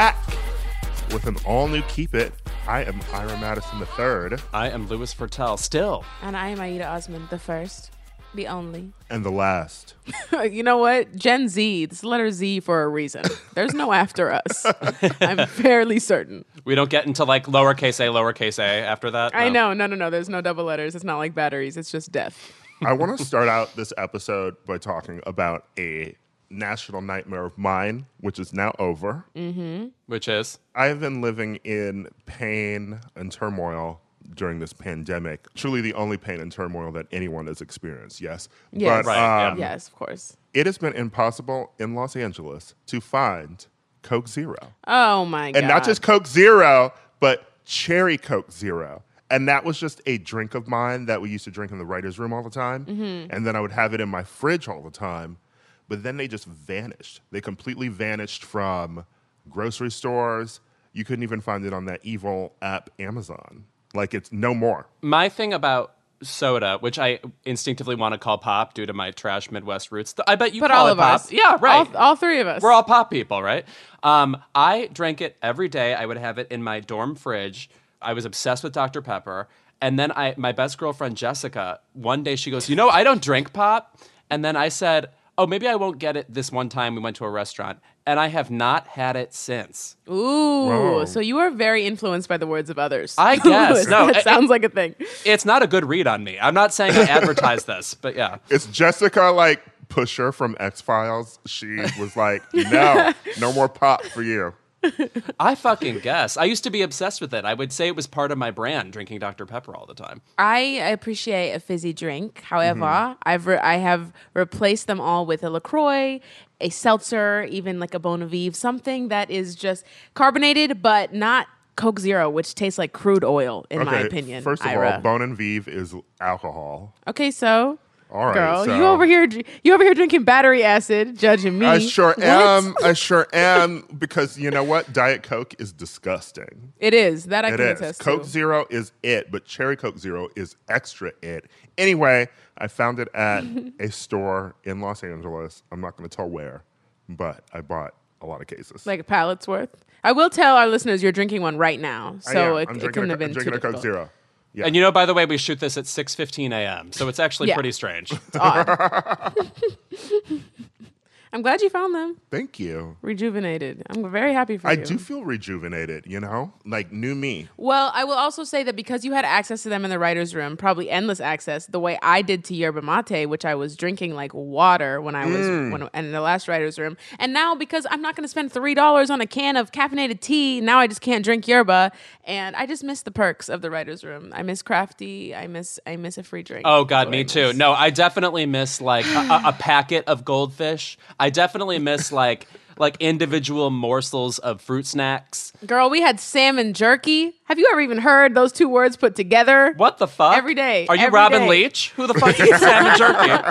back with an all new Keep It. I am Ira Madison III, I am Louis Virtel. Still, And I am Aida Osman, the first, the only. and the last. you know what? Gen Z, it's the letter Z for a reason. There's no after us. I'm fairly certain. we don't get into like lowercase a, lowercase a after that. I No. know. No, no, no. There's no double letters. It's not like batteries. It's just death. I want to start out this episode by talking about a national nightmare of mine, which is now over. Which is I have been living in pain and turmoil during this pandemic. Truly the only pain and turmoil that anyone has experienced, yes. Yes. But Right, yeah. um, yes, of course. it has been impossible in Los Angeles to find Coke Zero. Oh my god. and not just Coke Zero, but Cherry Coke Zero. And that was just a drink of mine that we used to drink in the writer's room all the time. Mm-hmm. And then I would have it in my fridge all the time. But then they just vanished. They completely vanished from grocery stores. You couldn't even find it on that evil app, Amazon. Like it's no more. my thing about soda, which I instinctively want to call pop due to my trash Midwest roots. I bet you But call all it of pop. us. Yeah, right. All, all three of us. We're all pop people, right? Um, I drank it every day. I would have it in my dorm fridge. I was obsessed with Dr. Pepper. And then I, my best girlfriend Jessica, one day she goes, "You know, I don't drink pop." And then I said, "Oh, maybe I won't get it this one time we went to a restaurant." And I have not had it since. Ooh, Whoa. so you are very influenced by the words of others. I guess. No, it- sounds like a thing. It's not a good read on me. I'm not saying I advertise this, but yeah. It's Jessica like Pusher from X Files. She was like, no, no more pop for you. I fucking guess. I used to be obsessed with it. I would say it was part of my brand, drinking Dr. Pepper all the time. I appreciate a fizzy drink. However, Mm-hmm. I've re- I have replaced them all with a Lacroix, a seltzer, even like a Bon Viv, something that is just carbonated but not Coke Zero, which tastes like crude oil, in my opinion. First of Ira. all, Bon and Vive is alcohol. okay, so. All right, Girl, so- you over here, you over here drinking battery acid, judging me. I sure What? am. I sure am because you know what? Diet Coke is disgusting. It is that I It can is. attest Coke to. Zero is it, but Cherry Coke Zero is extra it. Anyway, I found it at a store in Los Angeles. I'm not going to tell where, but I bought a lot of cases. like a pallet's worth. I will tell our listeners you're drinking one right now, so it, it couldn't a, have been I'm too drinking a Coke difficult. Zero. Yeah. And you know, by the way, we shoot this at 6:15 a.m., so it's actually Yeah. pretty strange. It's odd. I'm glad you found them Thank you. rejuvenated. I'm very happy for I you. I do feel rejuvenated, you know? Like new me. Well, I will also say that because you had access to them in the writer's room, probably endless access, the way I did to yerba mate, which I was drinking like water when I was Mm. when, in the last writer's room. And now because I'm not going to spend $3 on a can of caffeinated tea, now I just can't drink yerba. And I just miss the perks of the writer's room. I miss crafty. I miss I miss a free drink. Oh God, me too. No, I definitely miss like a, a, a packet of goldfish. I definitely miss like like individual morsels of fruit snacks. Girl, we had salmon jerky. Have you ever even heard those two words put together? What the fuck? Every day, Are you Robin day. Leach? Who the fuck eats salmon jerky?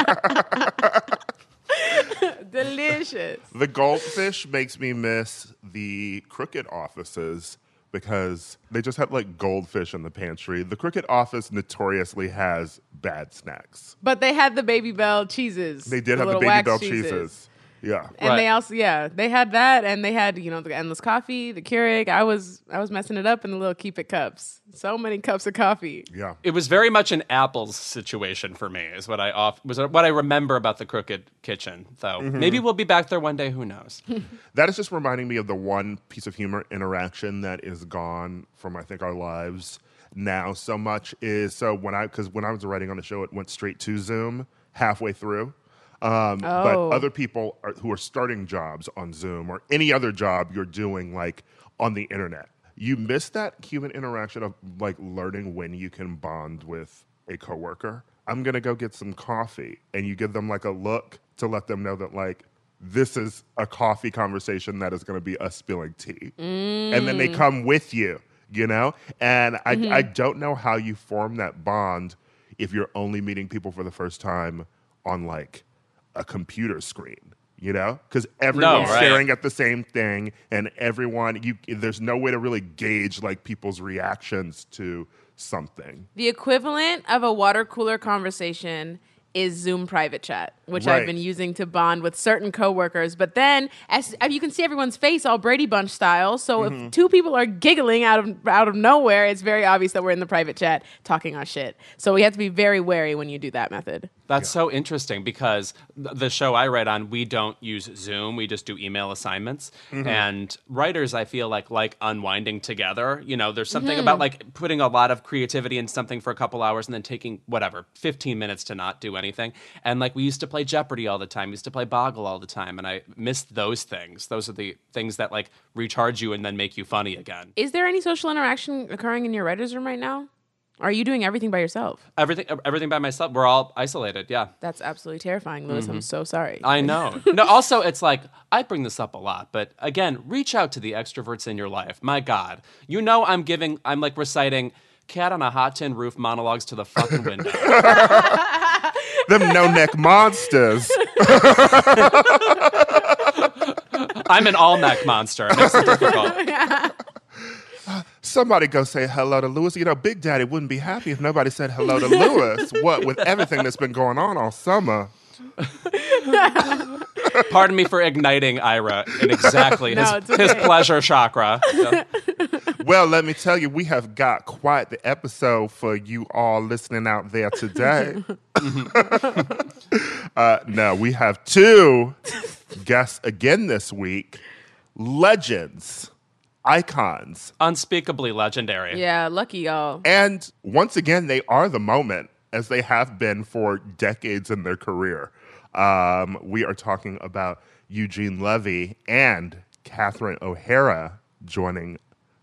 Delicious. The goldfish makes me miss the crooked offices because they just have like goldfish in the pantry. The crooked office notoriously has bad snacks. But they had the Babybel cheeses. They did have the little Baby wax Bell cheeses. Yeah. And they also, yeah, they had that, and they had you know the endless coffee, the Keurig. I was I was messing it up in the little keep it cups. So many cups of coffee. Yeah. It was very much an apples situation for me. Is what I off was what I remember about the Crooked Kitchen. Though Mm-hmm. maybe we'll be back there one day. Who knows? That is just reminding me of the one piece of humor interaction that is gone from I think our lives now so much is so when I because when I was writing on the show it went straight to Zoom halfway through. Um, Oh. But other people are, who are starting jobs on Zoom or any other job you're doing like on the internet, you miss that human interaction of like learning when you can bond with a coworker. I'm gonna go get some coffee, and you give them like a look to let them know that like this is a coffee conversation that is gonna be us spilling tea, and then they come with you, you know. And I I don't know how you form that bond if you're only meeting people for the first time on like a computer screen. You know, because everyone's right. staring at the same thing, and everyone you there's no way to really gauge like people's reactions to something. The equivalent of a water cooler conversation is Zoom private chat, which Right. I've been using to bond with certain coworkers. But then, as as you can see everyone's face, all Brady Bunch style. So Mm-hmm. if two people are giggling out of out of nowhere, it's very obvious that we're in the private chat talking our shit. So we have to be very wary when you do that method. That's so interesting because the show I write on, we don't use Zoom. We just do email assignments. Mm-hmm. And writers, I feel like like unwinding together. You know, there's something about mm-hmm. like putting a lot of creativity in something for a couple hours and then taking whatever 15 minutes to not do anything. And like we used to play Jeopardy all the time. We used to play Boggle all the time, and I missed those things. Those are the things that like recharge you and then make you funny again. Is there any social interaction occurring in your writers' room right now? Or are you doing everything by yourself? Everything, everything by myself. We're all isolated. Yeah. That's absolutely terrifying, Lewis. Mm-hmm. I'm so sorry. I know. No, also, it's like, I bring this up a lot, but again, reach out to the extroverts in your life. My God. You know, I'm giving, I'm like reciting cat on a hot tin roof monologues to the fucking window. Them no neck monsters. I'm an all neck monster. It makes it difficult. Somebody go say hello to Lewis. You know, Big Daddy wouldn't be happy if nobody said hello to Lewis. What with everything that's been going on all summer. Pardon me for igniting Ira in exactly No, his, okay. his pleasure chakra. Yeah. Well, let me tell you, we have got quite the episode for you all listening out there today. uh, no, we have two guests again this week legends, icons. Unspeakably legendary. yeah, lucky y'all. And once again, they are the moment, as they have been for decades in their career. Um, we are talking about Eugene Levy and Catherine O'Hara joining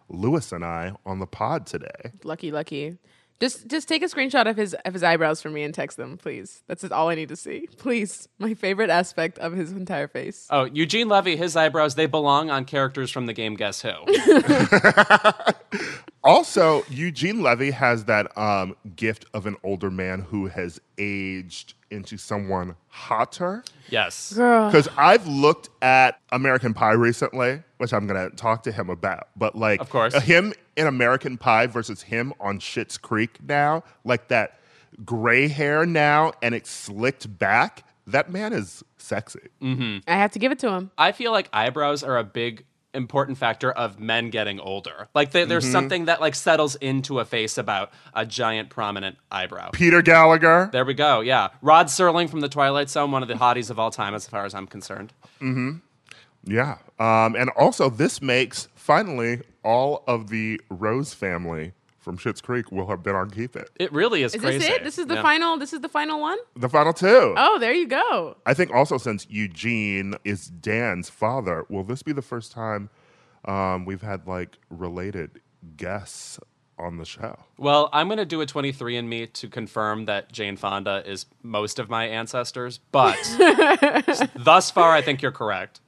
Lewis and I on the pod today. Lucky, lucky. Just just take a screenshot of his of his eyebrows for me and text them, please. That's all I need to see. Please. My favorite aspect of his entire face. Oh, Eugene Levy, his eyebrows, they belong on characters from the game Guess Who. Also, Eugene Levy has that um, gift of an older man who has aged into someone hotter. Yes. Because I've looked at American Pie recently, which I'm going to talk to him about. But like, Of course. him in American Pie versus him on Schitt's Creek now, like that gray hair now and it's slicked back. That man is sexy. Mm. I have to give it to him. I feel like eyebrows are a big important factor of men getting older. Like they, Mm-hmm. there's something that like settles into a face about a giant prominent eyebrow. Peter Gallagher. There we go. Yeah, Rod Serling from the Twilight Zone, one of the hotties of all time, as far as I'm concerned. Yeah. Um, and also, this makes finally all of the Rose family from Schitt's Creek will have been on Keep It. It really is, Is crazy. this it? This is the Yeah. final this is the final one? The final two. Oh, there you go. I think also since Eugene is Dan's father, will this be the first time um, we've had like related guests on the show? Well, I'm going to do a 23andMe to confirm that Jane Fonda is most of my ancestors, but thus far, I think you're correct.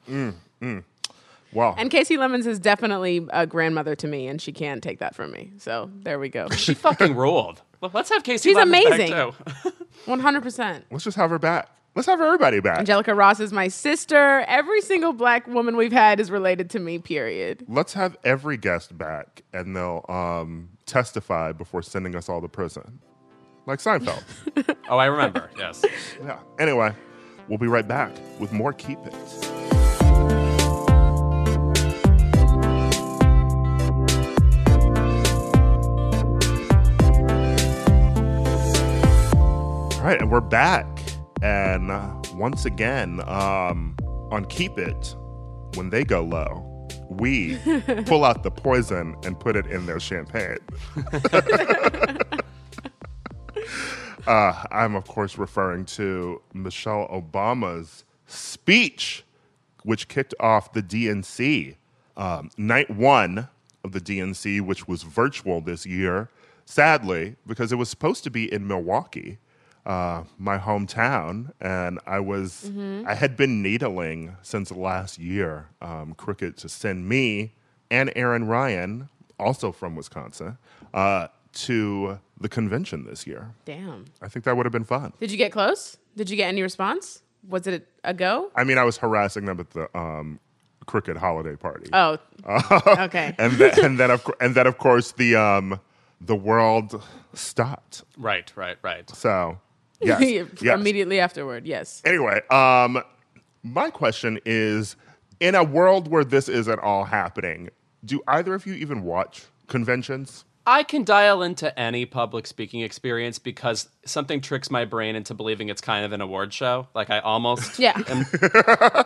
Wow. And Kasi Lemmons is definitely a grandmother to me, and she can't take that from me. So there we go. She fucking ruled. Well, let's have Kasi. She's Lemmons back, amazing. One hundred percent. Let's just have her back. Let's have everybody back. Angelica Ross is my sister. Every single black woman we've had is related to me. Period. Let's have every guest back and they'll um, testify before sending us all to prison. Like Seinfeld. Oh, I remember. Yes. yeah. Anyway, we'll be right back with more Keep It. Right, and we're back. And uh, once again, um, on Keep It, when they go low, we pull out the poison and put it in their champagne. uh, I'm, of course, referring to Michelle Obama's speech, which kicked off the DNC. Um, night one of the DNC, which was virtual this year, sadly, because it was supposed to be in Milwaukee, uh, my hometown, and I was I had been needling since last year, um, Crooked to send me and Erin Ryan, also from Wisconsin, uh, to the convention this year. Damn. I think that would have been fun. Did you get close? Did you get any response? Was it a go? I mean, I was harassing them at the um, Crooked holiday party. Oh. okay. and then, and then of and then of course the um the world stopped. Right, right, right. So yes, yes. Immediately afterward, yes. Anyway, um, my question is: in a world where this isn't all happening, do either of you even watch conventions? I can dial into any public speaking experience because something tricks my brain into believing it's kind of an award show. Like I almost Yeah. am-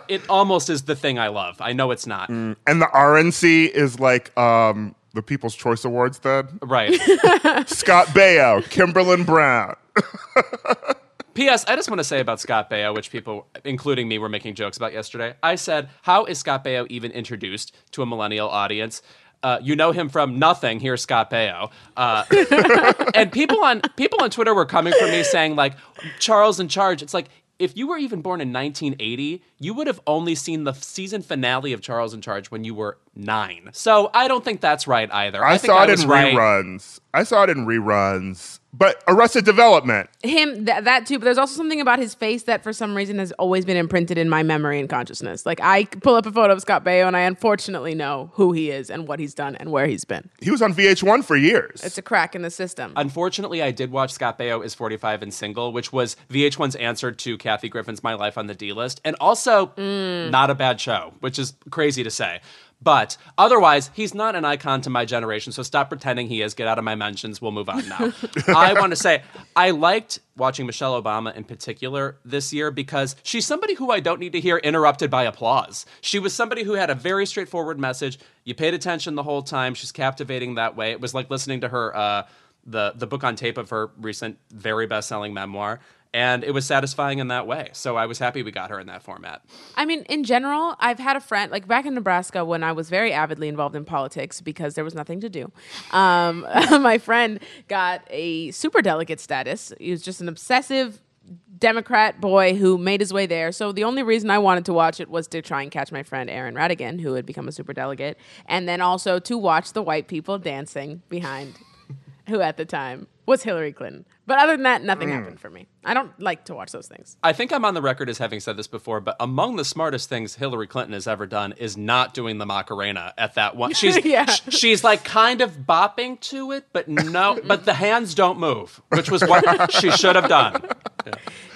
it almost is the thing I love. I know it's not. And the RNC is like um, the People's Choice Awards. Then Right. Scott Baio, Kimberlin Brown. P.S. I just want to say about Scott Baio, which people, including me, were making jokes about yesterday. I said, "How is Scott Baio even introduced to a millennial audience?" Uh, you know him from nothing. Here's Scott Baio, uh, and people on people on Twitter were coming for me saying like Charles in Charge. It's like if you were even born in 1980, you would have only seen the season finale of Charles in Charge when you were nine. So I don't think that's right either. I, think saw it was in right. reruns. I saw it in reruns. But Arrested Development. Him, th- that too. But there's also something about his face that for some reason has always been imprinted in my memory and consciousness. Like I pull up a photo of Scott Baio and I unfortunately know who he is and what he's done and where he's been. He was on VH1 for years. It's a crack in the system. Unfortunately, I did watch Scott Baio is 45 and single, which was VH1's answer to Kathy Griffin's My Life on the D list. And also, mm. not a bad show, which is crazy to say. But otherwise, he's not an icon to my generation, so stop pretending he is. Get out of my mentions. We'll move on now. I want to say, I liked watching Michelle Obama in particular this year because she's somebody who I don't need to hear interrupted by applause. She was somebody who had a very straightforward message. You paid attention the whole time. She's captivating that way. It was like listening to her. Uh, the the book on tape of her recent very best selling memoir, and it was satisfying in that way. So I was happy we got her in that format. I mean, in general, I've had a friend like back in Nebraska when I was very avidly involved in politics because there was nothing to do. Um, my friend got a super delegate status. He was just an obsessive Democrat boy who made his way there. So the only reason I wanted to watch it was to try and catch my friend Aaron Radigan, who had become a super delegate, and then also to watch the white people dancing behind, who at the time was Hillary Clinton. But other than that, nothing mm. happened for me. I don't like to watch those things. I think I'm on the record as having said this before, but among the smartest things Hillary Clinton has ever done is not doing the Macarena at that one. She's Yeah. sh- she's like kind of bopping to it, but no, but the hands don't move, which was what she should have done.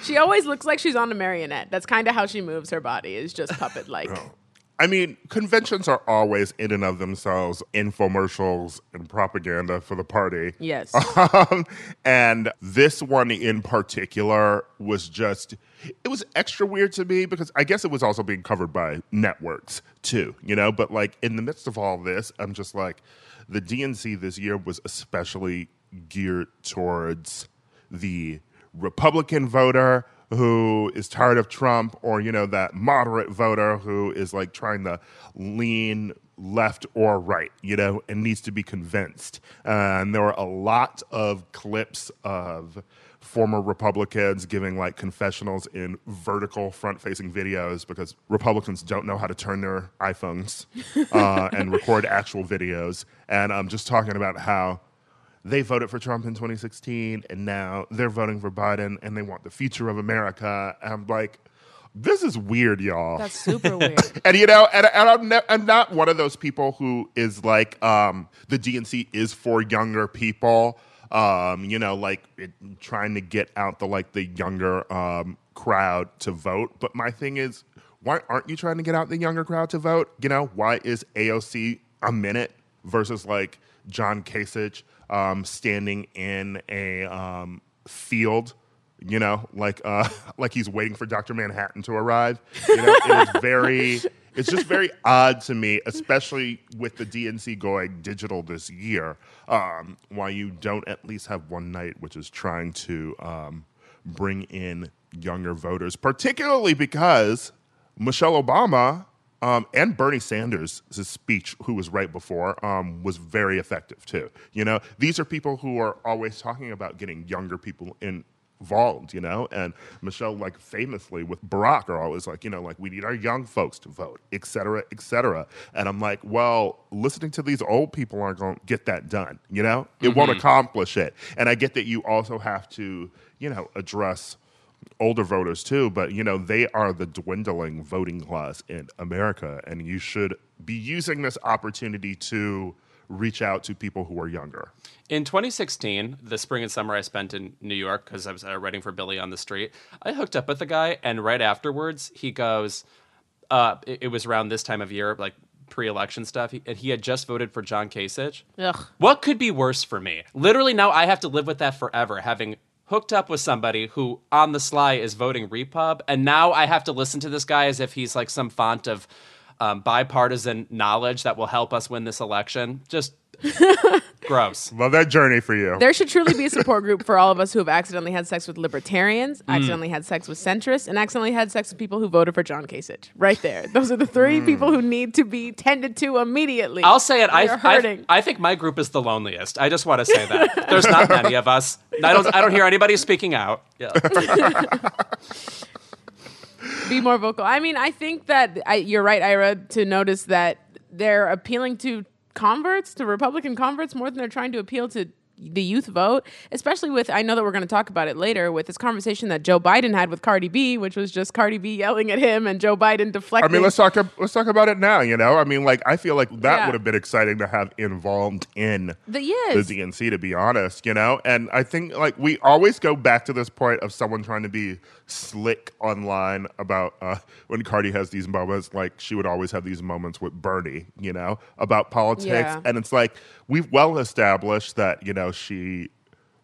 She always looks like she's on a marionette. That's kind of how she moves her body, is just puppet like. Oh. I mean, conventions are always in and of themselves infomercials and propaganda for the party. Yes. Um, and this one in particular was just, it was extra weird to me because I guess it was also being covered by networks too, you know? But like in the midst of all this, I'm just like, the DNC this year was especially geared towards the Republican voter who is tired of Trump or, you know, that moderate voter who is like trying to lean left or right, you know, and needs to be convinced. and there were a lot of clips of former Republicans giving like confessionals in vertical front facing videos because Republicans don't know how to turn their iPhones uh, and record actual videos. And I'm just talking about how they voted for Trump in 2016 and now they're voting for Biden and they want the future of America. And I'm like, this is weird, y'all. That's super weird. and you know, and, and I'm, ne- I'm not one of those people who is like, um, the DNC is for younger people. Um, you know, like it, trying to get out the like the younger um, crowd to vote. But my thing is, why aren't you trying to get out the younger crowd to vote? You know, why is AOC a minute versus like John Kasich um, standing in a um, field? You know, like uh, like he's waiting for Doctor Manhattan to arrive. You know, it was very. It's just very odd to me, especially with the DNC going digital this year. Um, why you don't at least have one night, which is trying to um, bring in younger voters, particularly because Michelle Obama Um, and Bernie Sanders' speech, who was right before, um, was very effective too. You know, these are people who are always talking about getting younger people in, involved, you know? And Michelle, like famously with Barack, are always like, you know, like we need our young folks to vote, et cetera, et cetera. And I'm like, well, listening to these old people aren't going to get that done, you know? It won't accomplish it. And I get that you also have to, you know, address older voters too, but you know, they are the dwindling voting class in America. And you should be using this opportunity to reach out to people who are younger. In 2016, the spring and summer I spent in New York because I was uh, writing for Billy on the Street, I hooked up with a guy, and right afterwards, he goes, uh, it, it was around this time of year, like pre-election stuff, he, and he had just voted for John Kasich. Ugh. What could be worse for me? Literally, now I have to live with that forever, having hooked up with somebody who, on the sly, is voting Repub, and now I have to listen to this guy as if he's like some font of um, bipartisan knowledge that will help us win this election. Just gross. Love that journey for you. There should truly be a support group for all of us who have accidentally had sex with libertarians, Mm. accidentally had sex with centrists, and accidentally had sex with people who voted for John Kasich. Right there. Those are the three people who need to be tended to immediately. Mm. I'll say it. I, They're hurting. I, I think my group is the loneliest. I just want to say that there's not many of us. I don't. I don't hear anybody speaking out. Yeah. be more vocal. I mean, I think that I, you're right, Ira, to notice that they're appealing to converts, to Republican converts, more than they're trying to appeal to the youth vote, especially with, I know that we're going to talk about it later, with this conversation that Joe Biden had with Cardi B, which was just Cardi B yelling at him and Joe Biden deflecting. I mean, let's talk. Let's talk about it now. You know, I mean, like I feel like that Yeah. would have been exciting to have involved in The- yes. the DNC. To be honest, you know, and I think like we always go back to this point of someone trying to be slick online about uh, when Cardi has these moments. Like she would always have these moments with Bernie, you know, about politics, Yeah. and it's like we've well established that you know she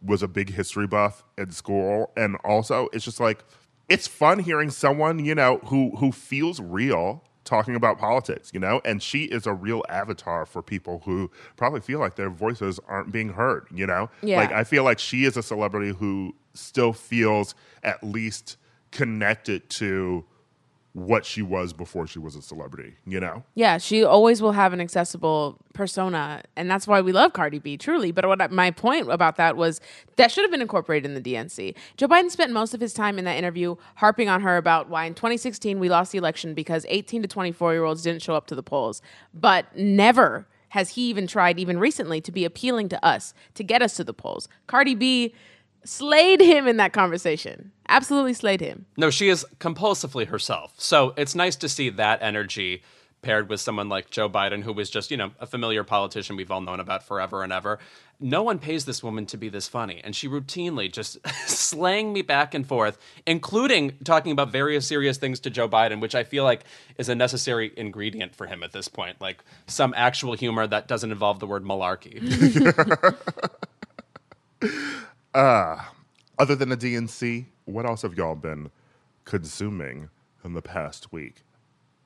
was a big history buff in school. And also it's just like it's fun hearing someone you know who who feels real talking about politics you know? And she is a real avatar for people who probably feel like their voices aren't being heard you know? Yeah. like i feel like she is a celebrity who still feels at least connected to what she was before she was a celebrity you know Yeah, she always will have an accessible persona, and that's why we love Cardi B, truly. But what my point about that was that should have been incorporated in the DNC. Joe Biden spent most of his time in that interview harping on her about why in 2016 we lost the election because 18 to 24 year olds didn't show up to the polls, but never has he even tried, even recently, to be appealing to us to get us to the polls. Cardi B slayed him in that conversation. Absolutely slayed him. No, she is compulsively herself. So it's nice to see that energy paired with someone like Joe Biden, who was just, you know, a familiar politician we've all known about forever and ever. No one pays this woman to be this funny. And she routinely just slaying me back and forth, including talking about various serious things to Joe Biden, which I feel like is a necessary ingredient for him at this point. Like some actual humor that doesn't involve the word malarkey. other than the DNC, what else have y'all been consuming in the past week,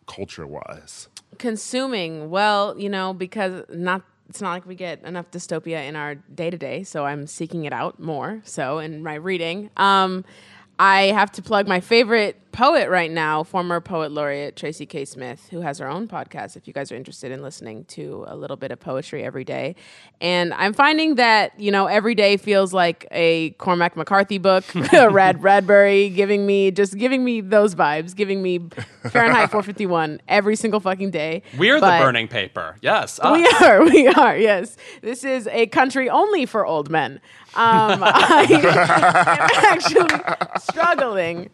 culture wise? consuming well you know because not it's not like we get enough dystopia in our day to day so i'm seeking it out more so in my reading um i have to plug my favorite poet right now former poet laureate tracy k. Smith who has her own podcast if you guys are interested in listening to a little bit of poetry every day. And i'm finding that you know every day feels like a cormac mccarthy book a rad bradbury giving me just giving me those vibes giving me fahrenheit 451 every single fucking day. We're But the burning paper. Yes. we ah. are we are yes. This is a country only for old men um, I am actually struggling.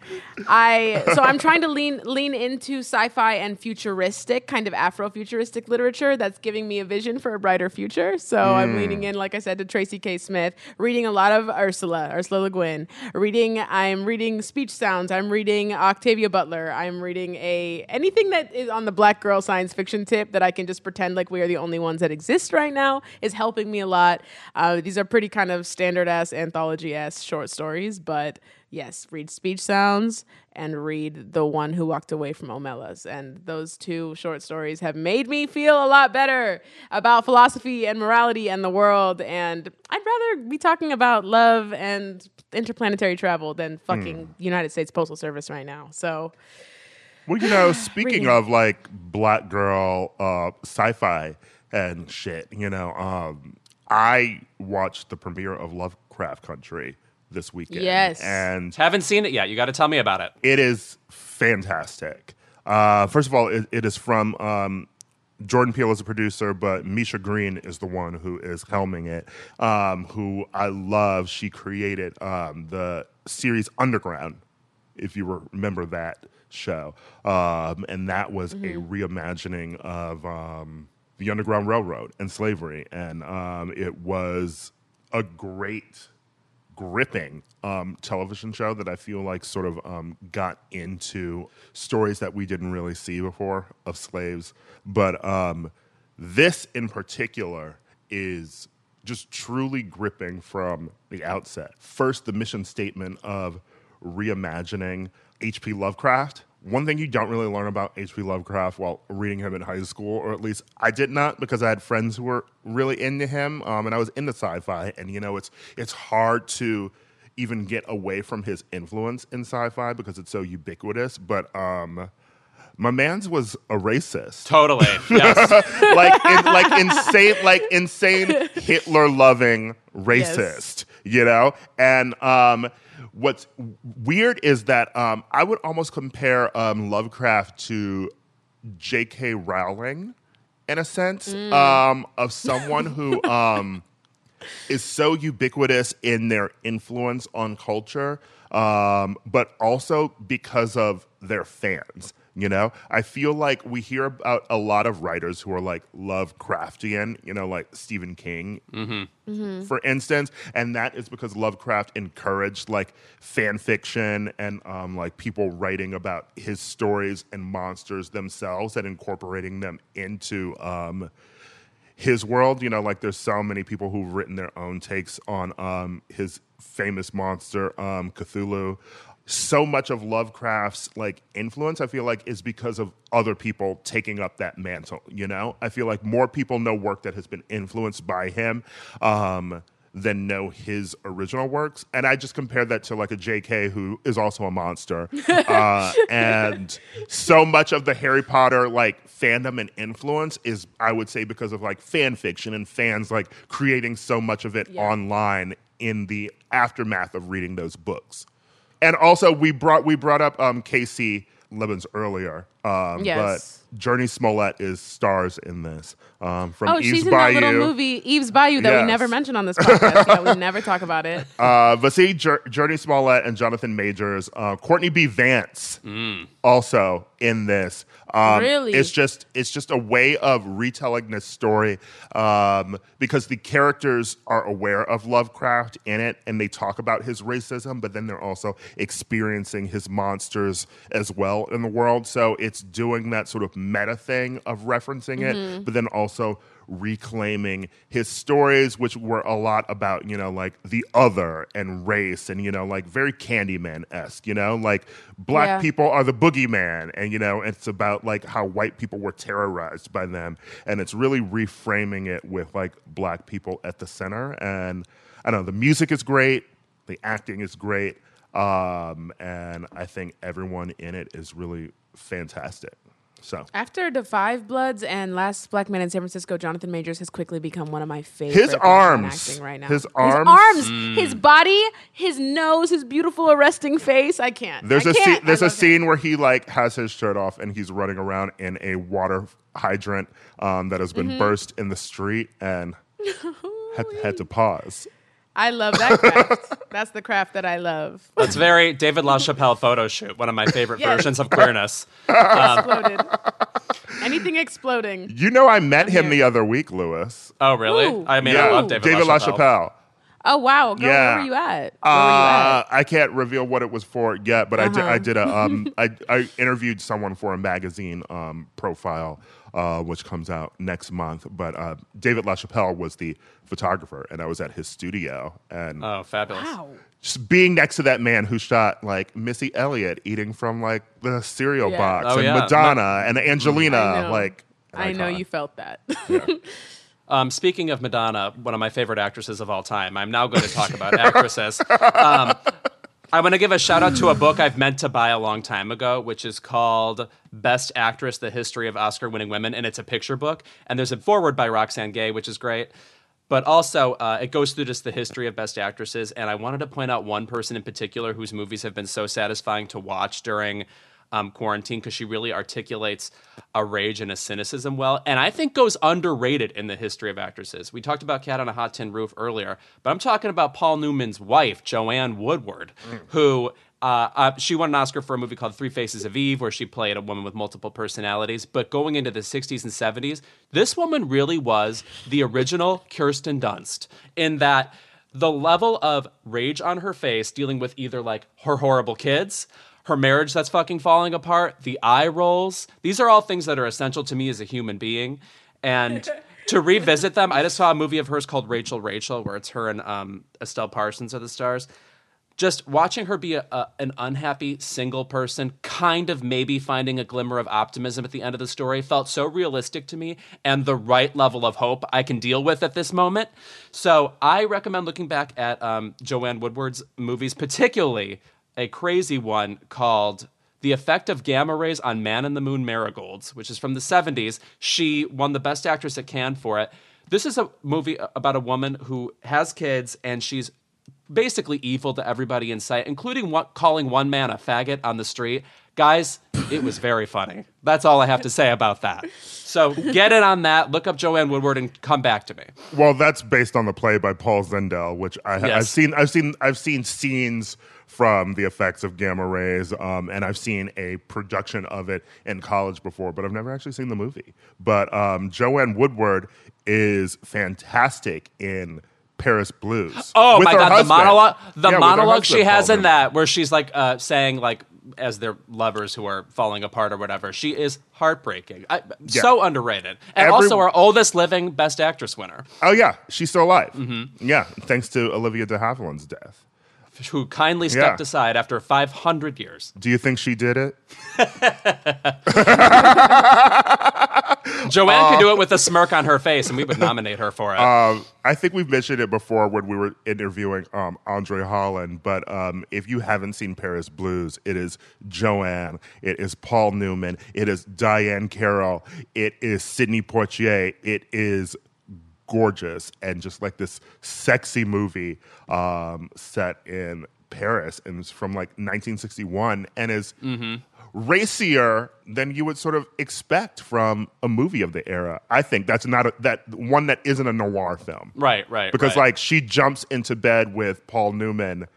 I so I'm trying to lean lean into sci-fi and futuristic kind of Afro-futuristic literature that's giving me a vision for a brighter future. So I'm leaning in, like I said, to Tracy K. Smith, reading a lot of Ursula, Ursula Le Guin. Reading, I'm reading speech sounds. I'm reading Octavia Butler. I'm reading a anything that is on the black girl science fiction tip that I can just pretend like we are the only ones that exist right now is helping me a lot. Uh, these are pretty kind of standard ass anthology ass short stories, but yes, read speech sounds and read the one who walked away from Omelas. And those two short stories have made me feel a lot better about philosophy and morality and the world. And I'd rather be talking about love and interplanetary travel than fucking United States Postal Service right now. So Well, you know, speaking of like black girl uh, sci-fi and shit, you know, um, I watched the premiere of Lovecraft Country this weekend. Yes. and Haven't seen it yet. You got to tell me about it. it is fantastic. Uh, first of all, it, it is from um, Jordan Peele as a producer, but Misha Green is the one who is helming it. Um, who I love. She created um, the series Underground, if you remember that show, um, and that was a reimagining of um, the Underground Railroad and slavery, and um, it was a great gripping um, television show that I feel like sort of um, got into stories that we didn't really see before of slaves. But um, this in particular is just truly gripping from the outset. First, the mission statement of reimagining H.P. Lovecraft. One thing you don't really learn about H.P. Lovecraft while reading him in high school, or at least I did not, because I had friends who were really into him, um, and I was into sci-fi, and you know, it's it's hard to even get away from his influence in sci-fi because it's so ubiquitous. But um, my man's was a racist Totally. Yes. like in, like insane like insane Hitler loving racist, you know? And um what's weird is that um I would almost compare um Lovecraft to J.K. Rowling in a sense um of someone who um is so ubiquitous in their influence on culture, um, but also because of their fans. You know, I feel like we hear about a lot of writers who are like Lovecraftian, you know, like Stephen King, for instance, and that is because Lovecraft encouraged like fan fiction and um, like people writing about his stories and monsters themselves and incorporating them into um, his world. You know, like there's so many people who've written their own takes on um, his famous monster, um, Cthulhu. So much of Lovecraft's like influence, I feel like, is because of other people taking up that mantle. You know, I feel like more people know work that has been influenced by him. Um, than know his original works. And I just compare that to like a JK who is also a monster. uh, and so much of the Harry Potter like fandom and influence is, I would say, because of like fan fiction and fans like creating so much of it Yeah. online in the aftermath of reading those books. And also we brought we brought up um, Kasi Lemmons earlier. Um, Yes. but Jurnee Smollett is stars in this. Um, from Oh, Eve's she's in Bayou. that little movie Eve's Bayou that Yes. we never mentioned on this podcast. yeah, we never talk about it. Uh, but see, Jour- Jurnee Smollett and Jonathan Majors, uh, Courtney B. Vance, also in this. Um, Really? it's just it's just a way of retelling this story um, because the characters are aware of Lovecraft in it and they talk about his racism, but then they're also experiencing his monsters as well in the world. So it's doing that sort of meta thing of referencing it, but then also reclaiming his stories, which were a lot about, you know, like the other and race and, you know, like very Candyman esque, you know, like black Yeah. people are the boogeyman. And, you know, it's about like how white people were terrorized by them. And it's really reframing it with like black people at the center. And I don't know, the music is great, the acting is great. Um, and I think everyone in it is really fantastic. So After The Five Bloods and Last Black Man in San Francisco, Jonathan Majors has quickly become one of my favorite. His arms. acting right now. His arms. arms, his body, his nose, his beautiful arresting face. I can't. There's I a can't. scene, there's a love him. scene where he like has his shirt off and he's running around in a water hydrant um, that has been Mm-hmm. burst in the street and had, had to pause. I love that craft. That's the craft that I love. That's very David LaChapelle photo shoot, one of my favorite Yes. versions of queerness. Exploded. Anything exploding. You know, I met him here. the other week, Lewis. Oh, really? Ooh. I mean, yeah, I love David, David LaChapelle. LaChapelle. Oh wow, girl, Yeah. where were you at? Where Uh, I can't reveal what it was for yet, but I did. Uh-huh. I did a. Um, I, I interviewed someone for a magazine um, profile, uh, which comes out next month. But uh, David LaChapelle was the photographer, and I was at his studio, and Oh, fabulous. Wow. just being next to that man who shot like Missy Elliott eating from like the cereal Yeah. box, Oh, and yeah. Madonna and Angelina, I know. like. an I know you felt that. Um, speaking of Madonna, one of my favorite actresses of all time, I'm now going to talk about actresses. Um, I want to give a shout out to a book I've meant to buy a long time ago, which is called Best Actress: The History of Oscar-Winning Women, and it's a picture book. And there's a foreword by Roxane Gay, which is great. But also, uh, it goes through just the history of best actresses. And I wanted to point out one person in particular whose movies have been so satisfying to watch during um, quarantine because she really articulates a rage and a cynicism well, and I think goes underrated in the history of actresses. We talked about Cat on a Hot Tin Roof earlier, but I'm talking about Paul Newman's wife, Joanne Woodward, who. Uh, uh, she won an Oscar for a movie called Three Faces of Eve, where she played a woman with multiple personalities. But going into the 60s and 70s, this woman really was the original Kirsten Dunst in that the level of rage on her face dealing with either like her horrible kids, her marriage that's fucking falling apart, the eye rolls. These are all things that are essential to me as a human being. And to revisit them, I just saw a movie of hers called Rachel Rachel, where it's her and um, Estelle Parsons are the stars. Just watching her be a, a, an unhappy single person, kind of maybe finding a glimmer of optimism at the end of the story, felt so realistic to me and the right level of hope I can deal with at this moment. So I recommend looking back at um, Joanne Woodward's movies, particularly a crazy one called the effect of gamma rays on man in the moon marigolds which is from the 70s she won the best actress at cannes for it this is a movie about a woman who has kids and she's basically evil to everybody in sight including one, calling one man a faggot on the street guys it was very funny that's all i have to say about that so get it on that look up joanne woodward and come back to me Well, that's based on the play by Paul Zindel, which I, Yes. I've seen. I've seen. I've seen scenes from the effects of gamma rays, um, and I've seen a production of it in college before, but I've never actually seen the movie. But um, Joanne Woodward is fantastic in Paris Blues. Oh my god, the monologue, the Yeah, monologue she has in that, where she's like uh, saying like as their lovers who are falling apart or whatever. She is heartbreaking. I, So underrated, and Every- also our oldest living Best Actress winner, Oh yeah, she's still alive. Mm-hmm. Yeah, thanks to Olivia de Havilland's death. Who kindly stepped Yeah. aside after 500 years. Do you think she did it? Joanne could do it with a smirk on her face, and we would nominate her for it. Um, I think we've mentioned it before when we were interviewing um, Andre Holland, but um, if you haven't seen Paris Blues, it is Joanne, it is Paul Newman, it is Diahann Carroll, it is Sidney Poitier, it is gorgeous and just like this sexy movie um, set in Paris and it's from like 1961 and is racier than you would sort of expect from a movie of the era. I think that's not a, that one that isn't a noir film. right, right. Because right. like she jumps into bed with Paul Newman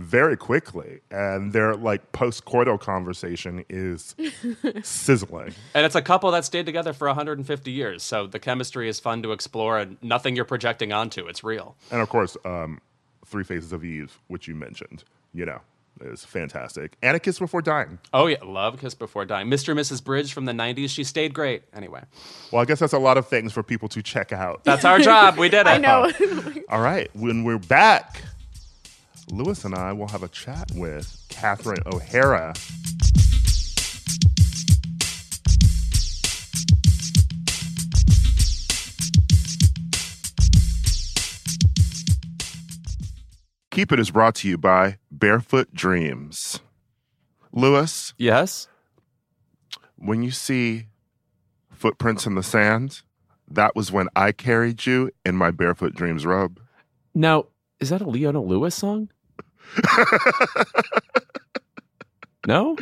very quickly and their like post-coital conversation is sizzling. and it's a couple that stayed together for 150 years, so the chemistry is fun to explore, and nothing you're projecting onto. It's real. And of course, um, Three Faces of Eve, which you mentioned, you know, is fantastic. And A Kiss Before Dying. Oh yeah, love Kiss Before Dying. Mr. and Mrs. Bridge from the 90s. She stayed great. Anyway, Well, I guess that's a lot of things for people to check out. that's our job. We did it. I know. All right, when we're back, Lewis and I will have a chat with Catherine O'Hara. Keep It is brought to you by Barefoot Dreams. Lewis, Yes. when you see footprints in the sand, that was when I carried you in my Barefoot Dreams robe. Now, is that a Leona Lewis song? no?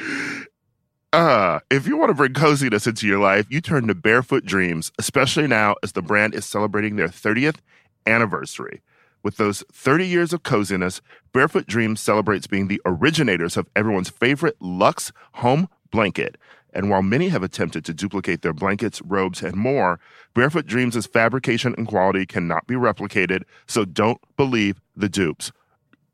Uh, if you want to bring coziness into your life, you turn to Barefoot Dreams, especially now as the brand is celebrating their 30th anniversary. With those 30 years of coziness, Barefoot Dreams celebrates being the originators of everyone's favorite luxe home blanket. And while many have attempted to duplicate their blankets, robes, and more, Barefoot Dreams' fabrication and quality cannot be replicated, so don't believe the dupes.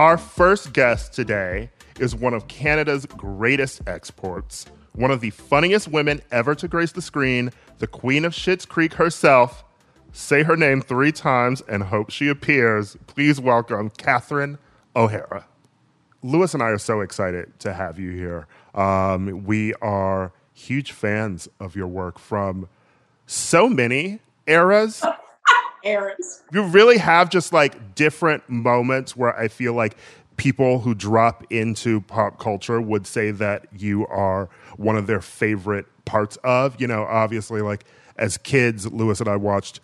Our first guest today is one of Canada's greatest exports, one of the funniest women ever to grace the screen, the queen of Schitt's Creek herself. Say her name three times and hope she appears. Please welcome Catherine O'Hara. Louis and I are so excited to have you here. Um, we are huge fans of your work from so many eras. Errands. You really have just like different moments where I feel like people who drop into pop culture would say that you are one of their favorite parts of. You know, obviously, like as kids, Louis and I watched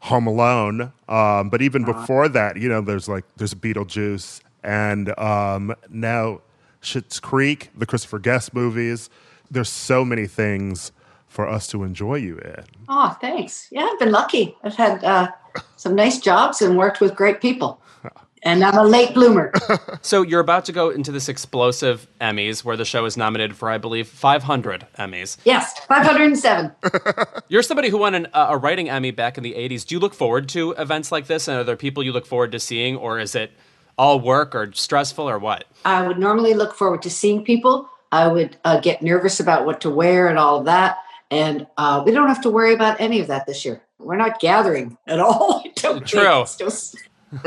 Home Alone, um, but even before that, you know, there's like there's Beetlejuice, and um, now Schitt's Creek, the Christopher Guest movies. There's so many things for us to enjoy you in. Oh, thanks. Yeah, I've been lucky. I've had uh, some nice jobs and worked with great people. And I'm a late bloomer. So you're about to go into this explosive Emmys, where the show is nominated for, I believe, 500 Emmys. yes, 507. You're somebody who won an, uh, a writing Emmy back in the 80s. Do you look forward to events like this? And are there people you look forward to seeing, or is it all work or stressful or what? I would normally look forward to seeing people. I would uh, get nervous about what to wear and all of that. And uh, we don't have to worry about any of that this year. We're not gathering at all. I don't think. True. It's just-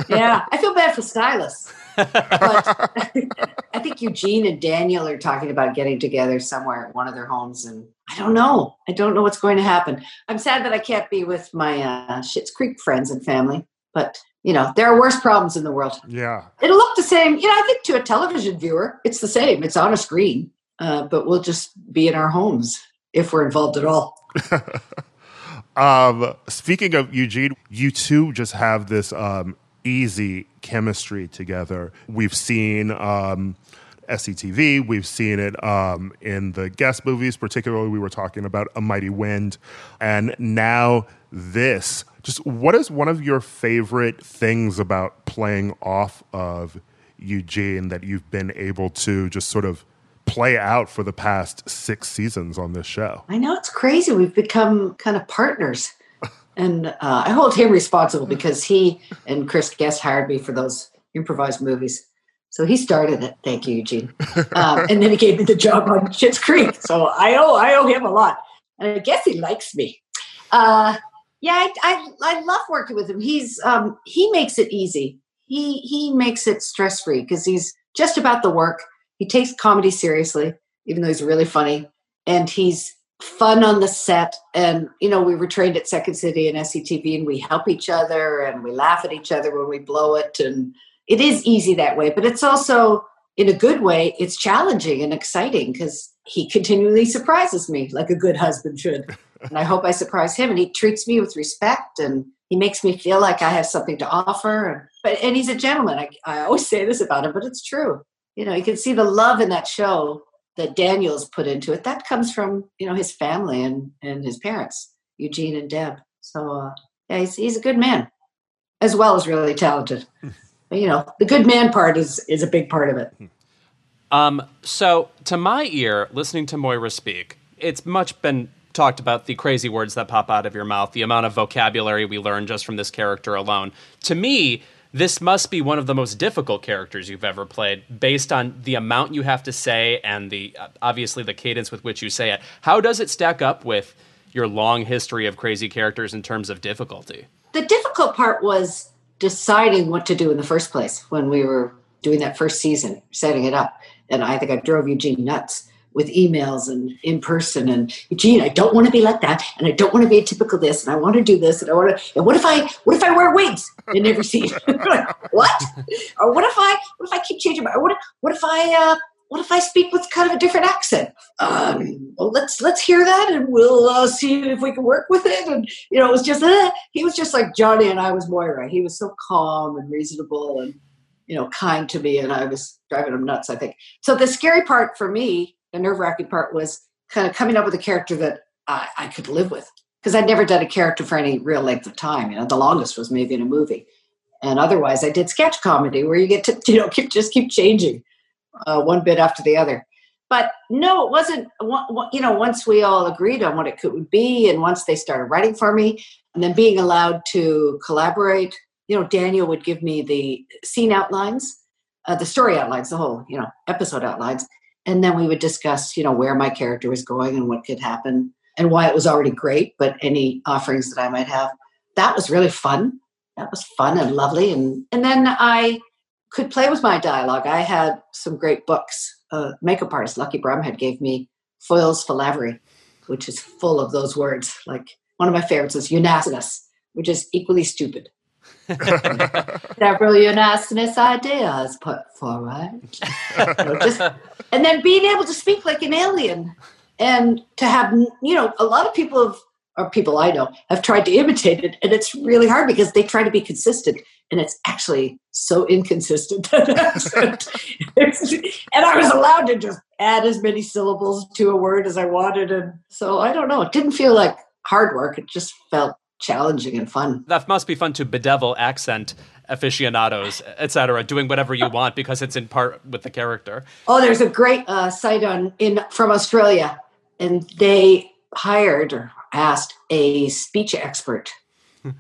yeah, I feel bad for stylists. but I think Eugene and Daniel are talking about getting together somewhere at one of their homes, and I don't know. I don't know what's going to happen. I'm sad that I can't be with my uh, Schitt's Creek friends and family, but you know there are worse problems in the world. Yeah. It'll look the same. You know, I think to a television viewer, it's the same. It's on a screen, uh, but we'll just be in our homes if we're involved at all. Um, speaking of Eugene, you two just have this um, easy chemistry together. We've seen um, SCTV, we've seen it um, in the guest movies, particularly we were talking about A Mighty Wind, and now this. Just what is one of your favorite things about playing off of Eugene that you've been able to just sort of play out for the past six seasons on this show? I know it's crazy. We've become kind of partners. And uh, I hold him responsible because he and Chris Guest hired me for those improvised movies. So he started it. Thank you, Eugene. Um, and then he gave me the job on Schitt's Creek. So I owe I owe him a lot. And I guess he likes me. Uh, yeah, I, I I love working with him. He's um, he makes it easy. He he makes it stress free because he's just about the work. He takes comedy seriously, even though he's really funny, and he's fun on the set. And you know, we were trained at Second City and SCTV, and we help each other and we laugh at each other when we blow it. And it is easy that way, but it's also in a good way. It's challenging and exciting because he continually surprises me like a good husband should. and I hope I surprise him. And he treats me with respect and he makes me feel like I have something to offer. And, but and he's a gentleman. I, I always say this about him, but it's true. You know, you can see the love in that show that Daniel's put into it. That comes from you know his family and and his parents, Eugene and Deb. So uh, yeah, he's he's a good man, as well as really talented. but, you know, the good man part is is a big part of it. Um, so, to my ear, listening to Moira speak, it's much been talked about the crazy words that pop out of your mouth, the amount of vocabulary we learn just from this character alone. To me, this must be one of the most difficult characters you've ever played based on the amount you have to say and the uh, obviously the cadence with which you say it. How does it stack up with your long history of crazy characters in terms of difficulty? The difficult part was deciding what to do in the first place when we were doing that first season, setting it up. And I think I drove Eugene nuts with emails and in person. And Eugene, I don't want to be like that, and I don't want to be a typical this, and I want to do this, and I want to. And what if I? What if I wear wigs and never see like, what? Or what if I? What if I keep changing my? What? What if I? Uh, what if I speak with kind of a different accent? Um, well, let's let's hear that, and we'll uh, see if we can work with it. And you know, it was just uh, he was just like Johnny, and I was Moira. He was so calm and reasonable, and you know, kind to me, and I was driving him nuts. I think so. The scary part for me, the nerve wracking part, was kind of coming up with a character that I, I could live with because I'd never done a character for any real length of time. You know, the longest was maybe in a movie, and otherwise I did sketch comedy where you get to you know keep just keep changing uh, one bit after the other. But no, it wasn't. You know, once we all agreed on what it could be, and once they started writing for me, and then being allowed to collaborate, you know, Daniel would give me the scene outlines, uh, the story outlines, the whole you know episode outlines, and then we would discuss, you know, where my character was going and what could happen, and why it was already great, but any offerings that I might have. That was really fun. That was fun and lovely, and and then I could play with my dialogue. I had some great books. Uh, makeup artist Lucky Bromhead gave me Foyle's Philavery, which is full of those words. Like one of my favorites is Unasinous, which is equally stupid. Several Unasinous ideas put forward. just, and then being able to speak like an alien and to have, you know, a lot of people have or people I know have tried to imitate it, and it's really hard because they try to be consistent, and it's actually so inconsistent. and I was allowed to just add as many syllables to a word as I wanted, and so I don't know. It didn't feel like hard work; it just felt challenging and fun. That must be fun to bedevil accent aficionados, etc., doing whatever you want because it's in part with the character. Oh, there's a great uh, site on in from Australia, and they hired or asked a speech expert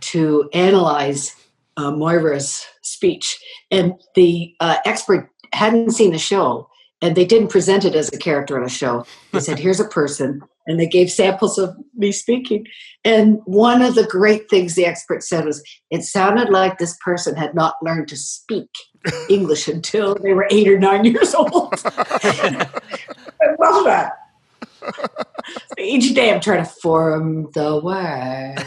to analyze uh, Moira's speech, and the uh, expert hadn't seen the show, and they didn't present it as a character on a show. They said, "Here's a person," and they gave samples of me speaking. And one of the great things the expert said was, "It sounded like this person had not learned to speak English until they were eight or nine years old." I love that each day I'm trying to form the words.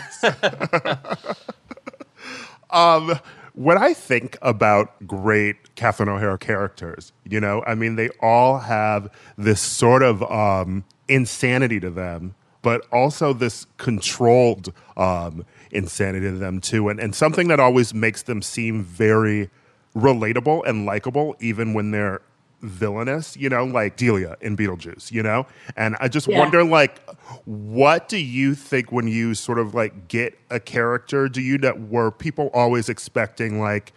um, when I think about great Catherine O'Hara characters, you know, I mean, they all have this sort of um, insanity to them, but also this controlled um, insanity to them too, and and something that always makes them seem very relatable and likable, even when they're villainous, you know, like Delia in Beetlejuice, you know? And I just yeah. wonder, like, what do you think when you sort of like get a character? Do you know, were people always expecting, like,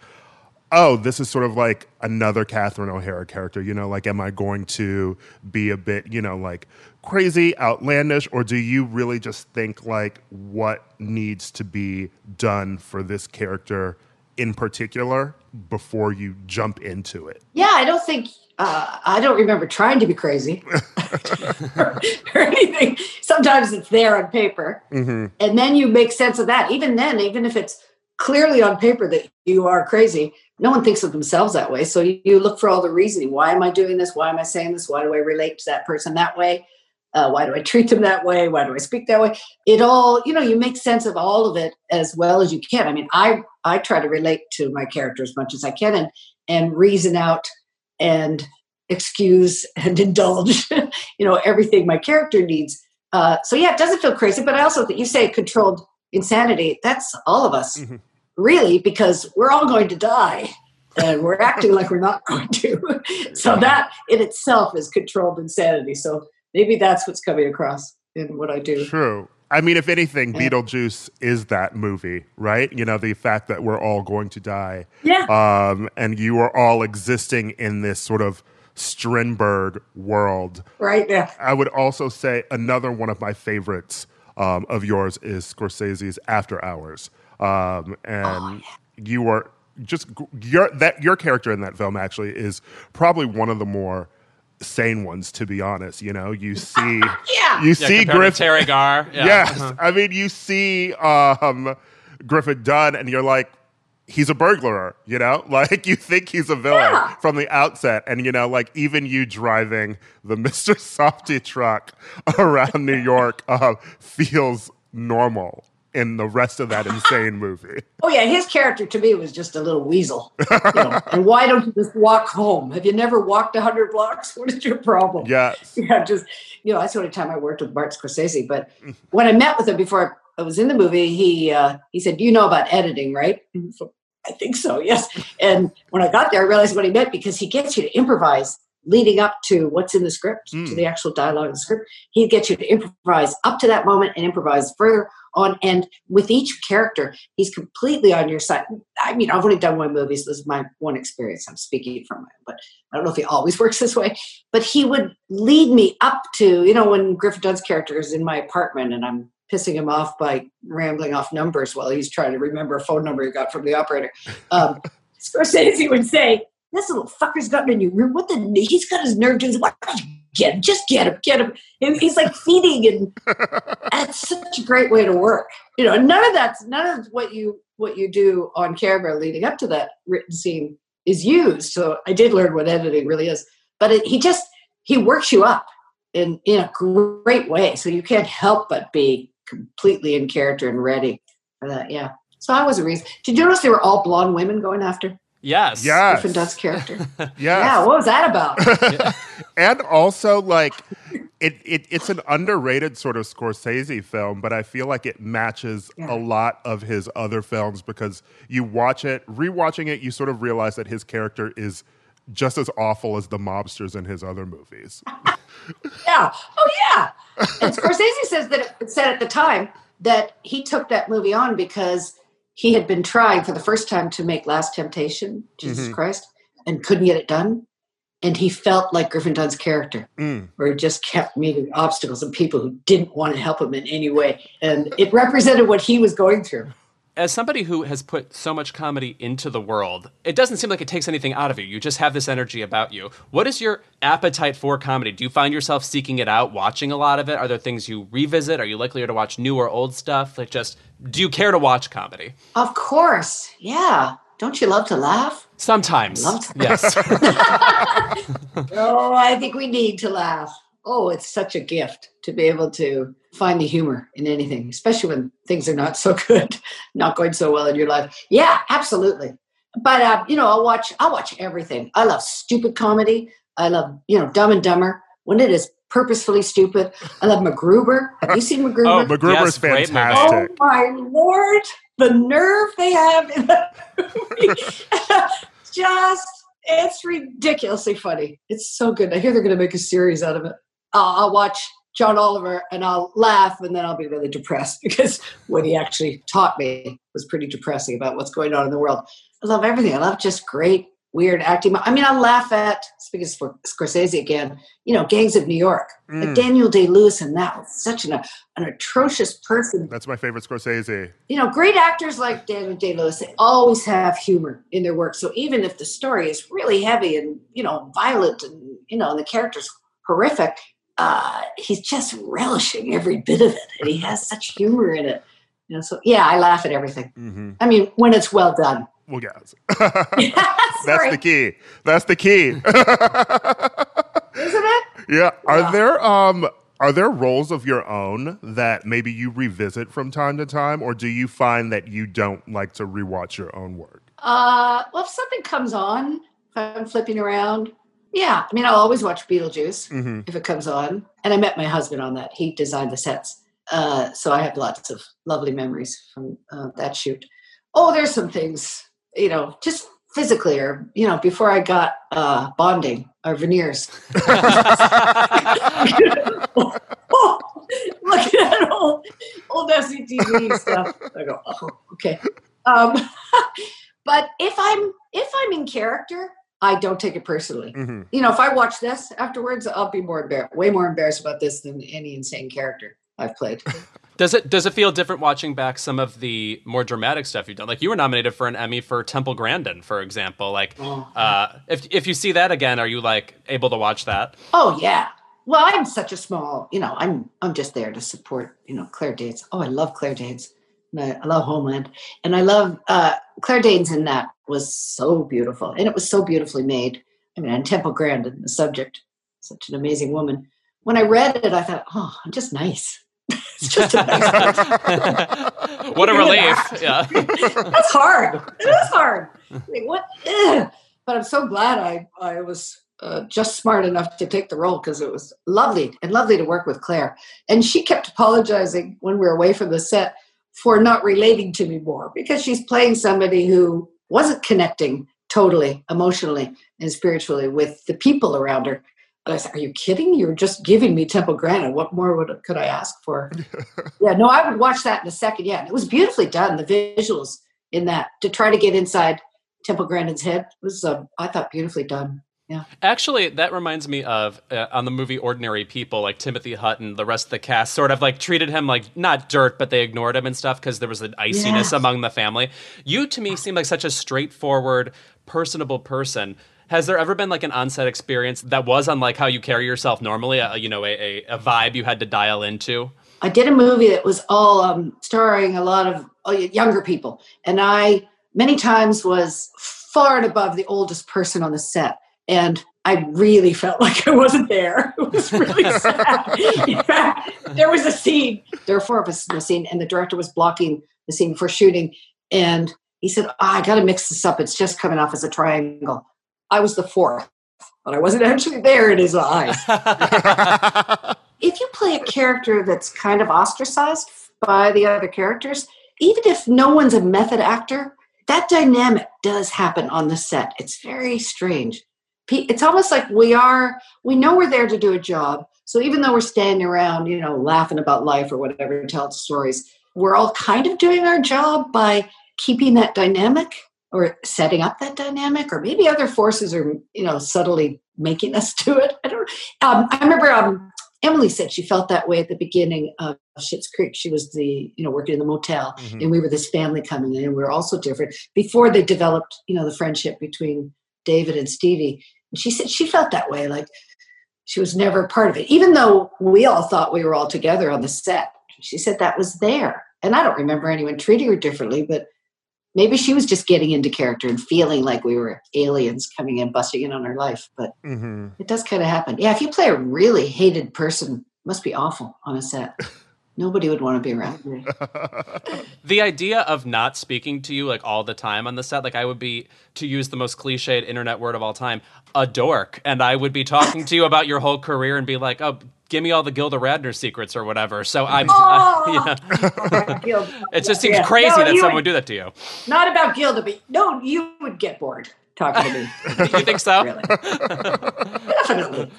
oh, this is sort of like another Catherine O'Hara character, you know, like, am I going to be a bit, you know, like crazy, outlandish, or do you really just think, like, what needs to be done for this character? in particular before you jump into it? Yeah, I don't think uh, I don't remember trying to be crazy or, or, anything. Sometimes it's there on paper, mm-hmm. and then you make sense of that. Even then, even if it's clearly on paper that you are crazy, no one thinks of themselves that way. So you, you look for all the reasoning. Why am I doing this? Why am I saying this? Why do I relate to that person that way? Uh, why do I treat them that way? Why do I speak that way? It all, you know, you make sense of all of it as well as you can. I mean, I I try to relate to my character as much as I can and and reason out and excuse and indulge, you know, everything my character needs. Uh, so yeah, it doesn't feel crazy, but I also think you say controlled insanity. That's all of us, mm-hmm. really, because we're all going to die, and we're acting like we're not going to. so that in itself is controlled insanity. So maybe that's what's coming across in what I do. True. I mean, if anything, Beetlejuice is that movie, right? You know, the fact that we're all going to die. Yeah. Um, and you are all existing in this sort of Strindberg world. Right. Yeah. I would also say another one of my favorites um, of yours is Scorsese's After Hours. Um, and oh, yeah. you are just your that your character in that film actually is probably one of the more sane ones, to be honest. You know, you see, yeah, you yeah, see Griff Teri Garr. Yeah. yes, uh-huh. I mean, you see um, Griffin Dunne, and you're like, he's a burglar. You know, like you think he's a villain yeah. from the outset, and you know, like even you driving the Mister Softee truck around New York uh, feels normal in the rest of that insane movie. Oh yeah, his character to me was just a little weasel. You know? and why don't you just walk home? Have you never walked hundred blocks? What is your problem? Yes. Yeah, just you know, that's the only time I worked with Martin Scorsese. But when I met with him before I was in the movie, he uh, he said, "You know about editing, right?" I think so, yes. And when I got there, I realized what he meant because he gets you to improvise leading up to what's in the script, Mm. to the actual dialogue in the script. He'd get you to improvise up to that moment and improvise further on. And with each character, he's completely on your side. I mean, I've only done one movie, so this is my one experience. I'm speaking from it, but I don't know if he always works this way. But he would lead me up to, you know, when Griffin Dunne's character is in my apartment and I'm pissing him off by rambling off numbers while he's trying to remember a phone number he got from the operator. Um, Scorsese would say, "This little fucker's gotten in your room. What the? He's got his nerve to his. Why don't you get him? Just get him. Get him." And he's like feeding, and that's such a great way to work. You know, none of that's none of what you what you do on camera leading up to that written scene is used. So I did learn what editing really is. But it, he just he works you up in in a great way, so you can't help but be completely in character and ready for that. Yeah. So I was a reason. Did you notice they were all blonde women going after Yes. Yes. Griffin Dunne's character? Yes. Yeah. What was that about? and also like it, it it's an underrated sort of Scorsese film, but I feel like it matches Yeah. a lot of his other films because you watch it, rewatching it, you sort of realize that his character is just as awful as the mobsters in his other movies. yeah. Oh yeah. And Scorsese says that it said at the time that he took that movie on because he had been trying for the first time to make Last Temptation, Jesus Mhm. Christ, and couldn't get it done. And he felt like Griffin Dunne's character, Mm. where he just kept meeting obstacles and people who didn't want to help him in any way. And it represented what he was going through. As somebody who has put so much comedy into the world, it doesn't seem like it takes anything out of you. You just have this energy about you. What is your appetite for comedy? Do you find yourself seeking it out, watching a lot of it? Are there things you revisit? Are you likelier to watch new or old stuff? Like, just do you care to watch comedy? Of course. Yeah. Don't you love to laugh? Sometimes. Love to- Yes. Oh, I think we need to laugh. Oh, it's such a gift to be able to find the humor in anything, especially when things are not so good, not going so well in your life. Yeah, absolutely. But uh, you know, I'll watch. I'll watch everything. I love stupid comedy. I love you know Dumb and Dumber when it is purposefully stupid. I love MacGruber. Have you seen MacGruber? Oh, MacGruber's Yes, fantastic. Oh my lord, the nerve they have in that movie. Just, it's ridiculously funny. It's so good. I hear they're going to make a series out of it. I'll, I'll watch John Oliver and I'll laugh and then I'll be really depressed because what he actually taught me was pretty depressing about what's going on in the world. I love everything. I love just great, weird acting. I mean, I laugh at, speaking of Scorsese again, you know, Gangs of New York. Like Mm. Daniel Day Lewis and that was such an, an atrocious person That's my favorite Scorsese. you know, great actors like Daniel Day Lewis, they always have humor in their work. So even if the story is really heavy and, you know, violent and, you know, and the character's horrific, uh, he's just relishing every bit of it. And he has such humor in it. You know, so yeah, I laugh at everything. hmm I mean, when it's well done. Well, yes. That's That's the key. That's the key. Isn't it? Yeah. Are Yeah. there um are there roles of your own that maybe you revisit from time to time, or do you find that you don't like to rewatch your own work? Uh, well, if something comes on, if I'm flipping around, yeah. I mean, I'll always watch Beetlejuice. hmm if it comes on. And I met my husband on that. He designed the sets. Uh, so I have lots of lovely memories from uh, that shoot. Oh, there's some things, you know, just physically or, you know, before I got uh, bonding or veneers. oh, look at old, old SCTV stuff. I go, oh, okay. Um, but if I'm if I'm in character, I don't take it personally hmm you know, if I watch this afterwards, I'll be more embarrassed, way more embarrassed about this than any insane character I've played. Does it does it feel different watching back some of the more dramatic stuff you've done? Like you were nominated for an Emmy for Temple Grandin, for example. Like, Oh. uh, if if you see that again, are you like able to watch that? Oh yeah. Well, I'm such a small, you know, I'm I'm just there to support, you know, Claire Danes. Oh, I love Claire Danes. I, I love Homeland. And I love uh Claire Danes in that was so beautiful. And it was so beautifully made. I mean, and Temple Grandin, the subject, such an amazing woman. When I read it, I thought, oh, I'm just nice. it's just a nice what a relief. Yeah. That's hard. It is hard. Like, what? Ugh. But I'm so glad I I was uh, just smart enough to take the role because it was lovely and lovely to work with Claire. And she kept apologizing when we were away from the set for not relating to me more because she's playing somebody who wasn't connecting totally emotionally and spiritually with the people around her. And I said, "Are you kidding? You're just giving me Temple Grandin. What more would could I ask for?" yeah, no, I would watch that in a second. Yeah, and it was beautifully done. The visuals in that to try to get inside Temple Grandin's head was, uh, I thought, beautifully done. Yeah. Actually, that reminds me of uh, on the movie Ordinary People, like Timothy Hutton, the rest of the cast sort of like treated him like not dirt, but they ignored him and stuff because there was an iciness Yes. among the family. You to me seem like such a straightforward, personable person. Has there ever been like an onset experience that was unlike how you carry yourself normally? A, you know, a, a, a vibe you had to dial into? I did a movie that was all um, starring a lot of uh, younger people, and I many times was far and above the oldest person on the set, and I really felt like I wasn't there. It was really sad. In fact, there was a scene. There were four of us in the scene, and the director was blocking the scene for shooting, and he said, oh, "I got to mix this up. It's just coming off as a triangle." I was the fourth, but I wasn't actually there in his eyes if you play a character that's kind of ostracized by the other characters, even if no one's a method actor, that dynamic does happen on the set. It's very strange. It's almost like we are, we know we're there to do a job. So even though we're standing around, you know, laughing about life or whatever, telling stories, we're all kind of doing our job by keeping that dynamic or setting up that dynamic, or maybe other forces are, you know, subtly making us do it. I don't. Um, I remember um, Emily said she felt that way at the beginning of Schitt's Creek. She was the, you know, working in the motel, and we were this family coming in, and we were also different before they developed, you know, the friendship between David and Stevie. And she said she felt that way, like she was never part of it, even though we all thought we were all together on the set. She said that was there, and I don't remember anyone treating her differently, but maybe she was just getting into character and feeling like we were aliens coming in, busting in on her life. But hmm it does kind of happen. Yeah, if you play a really hated person, it must be awful on a set. Nobody would want to be around me. the idea of not speaking to you like all the time on the set like i would be to use the most cliched internet word of all time a dork and i would be talking to you about your whole career and be like oh give me all the gilda radner secrets or whatever so i'm Oh! yeah. It just seems Yeah. crazy No, that someone would- would do that to you Not about Gilda, but no, you would get bored talking to me. you think so Really. Definitely.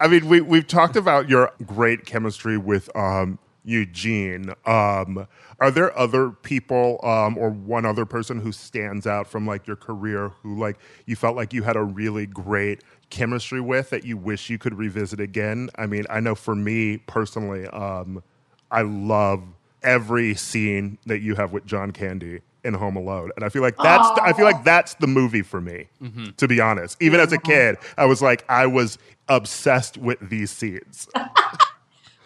I mean, we we've talked about your great chemistry with um, Eugene. Um, are there other people um, or one other person who stands out from like your career who like you felt like you had a really great chemistry with that you wish you could revisit again? I mean, I know for me personally, um, I love every scene that you have with John Candy in Home Alone, and I feel like that's the, I feel like that's the movie for me. To be honest, even as a kid, I was like I was obsessed with these scenes.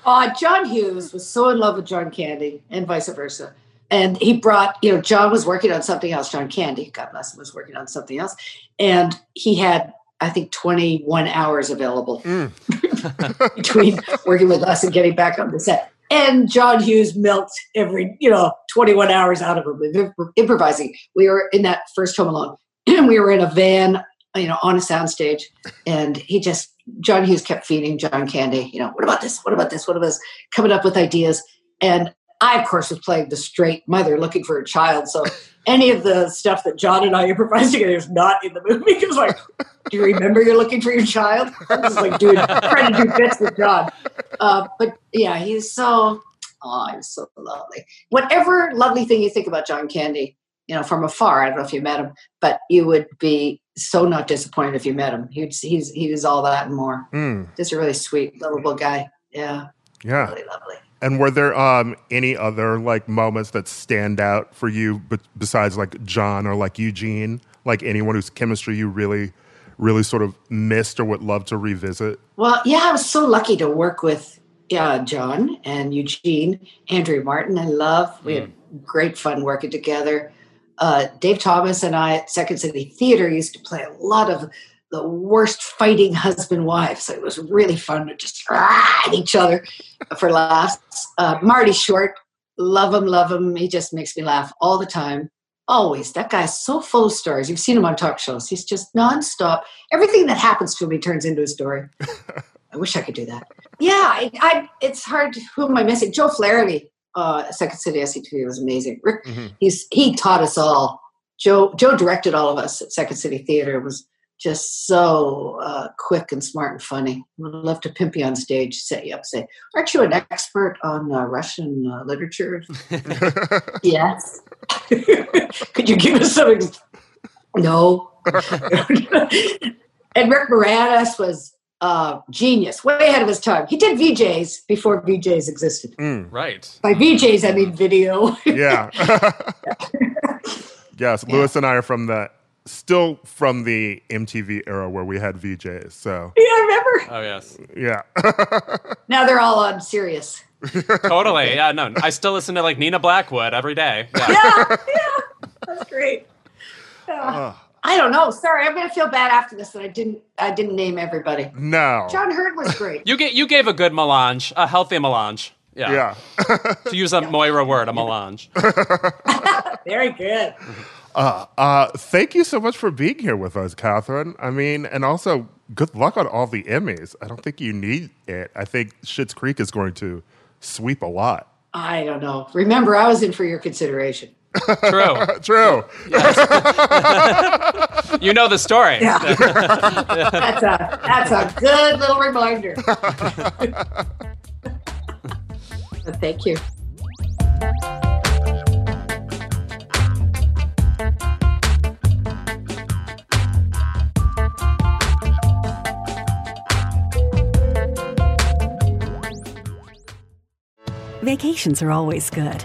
Uh, John Hughes was so in love with John Candy and vice versa. And he brought, you know, John was working on something else. John Candy, God bless him, was working on something else. And he had, I think, 21 hours available between working with us and getting back on the set. And John Hughes milked every, you know, 21 hours out of him with improvising. We were in that first Home Alone. And we were in a van, you know, on a soundstage. And he just, John Hughes kept feeding John Candy, you know, what about this? What about this? What about this? Coming up with ideas. And I, of course, was playing the straight mother looking for a child. So any of the stuff that John and I improvised together is not in the movie. Because, like, do you remember you're looking for your child? I was like doing, trying to do bits with John. Uh, but yeah, he's so, oh, he's so lovely. Whatever lovely thing you think about John Candy, you know, from afar, I don't know if you met him, but you would be so not disappointed if you met him. He's, he's, he was all that and more. Mm, Just a really sweet, lovable guy. Yeah, yeah. really lovely. And were there um, any other like moments that stand out for you, besides like John or like Eugene, like anyone whose chemistry you really, really sort of missed or would love to revisit? Well, yeah, I was so lucky to work with uh, John and Eugene, Andrea Martin, I Love. We had great fun working together. Uh, Dave Thomas and I at Second City Theater used to play a lot of the worst fighting husband wives. So it was really fun to just ah, at each other for laughs. Uh, Marty Short, love him, love him. He just makes me laugh all the time. Always. That guy's so full of stories. You've seen him on talk shows. He's just nonstop. Everything that happens to him, he turns into a story. I wish I could do that. Yeah, I, I, it's hard. Who am I missing? Joe Flaherty, uh, Second City SCTV was amazing. Rick, Mm-hmm. he's he taught us all. Joe Joe directed all of us at Second City Theater. It was just so uh, quick and smart and funny. Would love to pimp you on stage, set you up, say, "Aren't you an expert on uh, Russian uh, literature?" yes. Could you give us some? Ex- no. and Rick Moranis was uh, genius, way ahead of his time. He did VJs before VJs existed. Right. By VJs, I mean video. yeah. yes, Louis and I are from the still from the MTV era where we had VJs. So yeah, I remember. Oh yes. yeah. Now they're all on Sirius. Totally. Yeah. No. I still listen to like Nina Blackwood every day. Yeah. Yeah, yeah, that's great. Yeah. I don't know. Sorry, I'm gonna feel bad after this that I didn't. I didn't name everybody. no. John Hurd was great. You get you gave a good melange, a healthy melange. Yeah. yeah. To use a Moira word, a melange. Very good. Uh, thank you so much for being here with us, Catherine. I mean, and also good luck on all the Emmys. I don't think you need it. I think Schitt's Creek is going to sweep a lot. I don't know. Remember, I was in for your consideration. True. True. You know the story. Yeah. that's a that's a good little reminder. But thank you. Vacations are always good.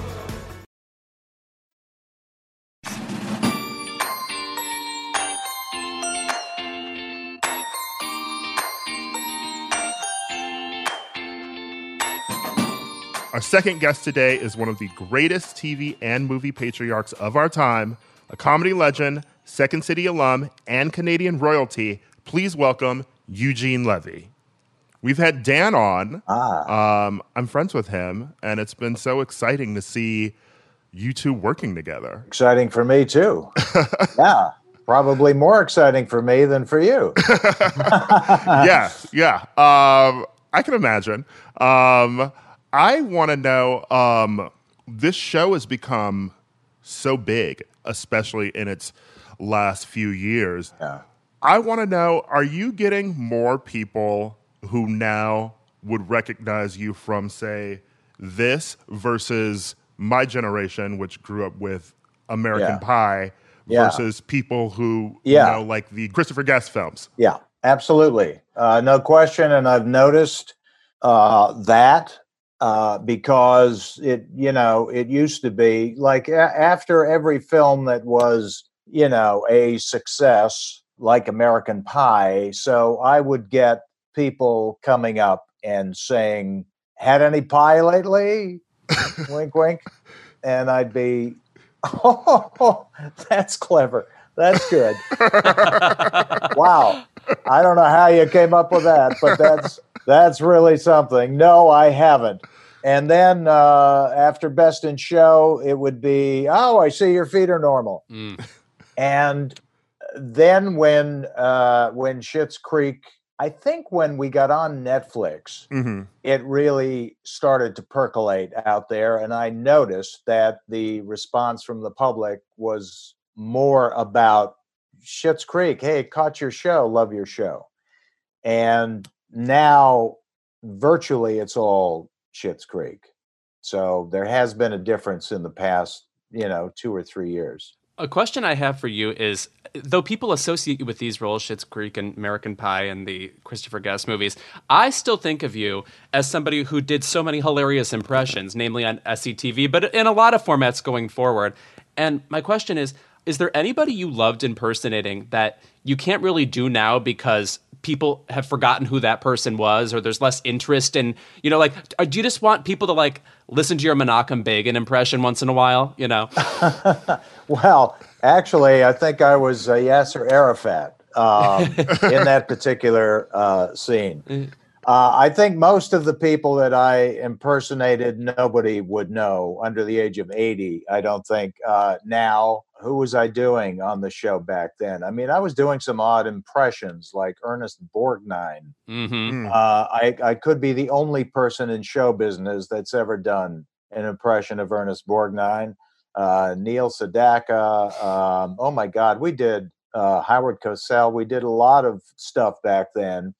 Our second guest today is one of the greatest TV and movie patriarchs of our time, a comedy legend, Second City alum, and Canadian royalty. Please welcome Eugene Levy. We've had Dan on. Um, I'm friends with him, and it's been so exciting to see you two working together. Exciting for me too. yeah, probably more exciting for me than for you. yeah, yeah. Um, I can imagine. Um, I want to know. Um, this show has become so big, especially in its last few years. Yeah. I want to know: Are you getting more people who now would recognize you from, say, this versus my generation, which grew up with American Yeah. Pie, Yeah. versus people who Yeah. you know, like the Christopher Guest films? Yeah, absolutely. Uh, no question. And I've noticed uh, that uh, because it, you know, it used to be like a- after every film that was, you know, a success, like American Pie. So I would get people coming up and saying, Had any pie lately? wink, wink. And I'd be, Oh, that's clever. That's good. wow. I don't know how you came up with that, but that's that's really something. No, I haven't. And then uh, after Best in Show, it would be, oh, I see your feet are normal. Mm. And then when uh, when Schitt's Creek, I think when we got on Netflix, hmm it really started to percolate out there, and I noticed that the response from the public was more about Schitt's Creek. Hey, caught your show, love your show, and now virtually it's all Schitt's Creek. So there has been a difference in the past, you know, two or three years. A question I have for you is though people associate you with these roles, Schitt's Creek and American Pie and the Christopher Guest movies, I still think of you as somebody who did so many hilarious impressions, namely on SCTV, but in a lot of formats going forward. And my question is Is there anybody you loved impersonating that you can't really do now because people have forgotten who that person was or there's less interest in you know like do you just want people to like listen to your Menachem Begin impression once in a while you know well actually i think i was uh, yasser arafat um, in that particular uh, scene uh, I think most of the people that I impersonated, nobody would know under the age of 80. I don't think. Uh, now, who was I doing on the show back then? I mean, I was doing some odd impressions like Ernest Borgnine. mm-hmm. Uh, I, I could be the only person in show business that's ever done an impression of Ernest Borgnine. Uh, Neil Sedaka. Um, oh my God, we did uh, Howard Cosell. We did a lot of stuff back then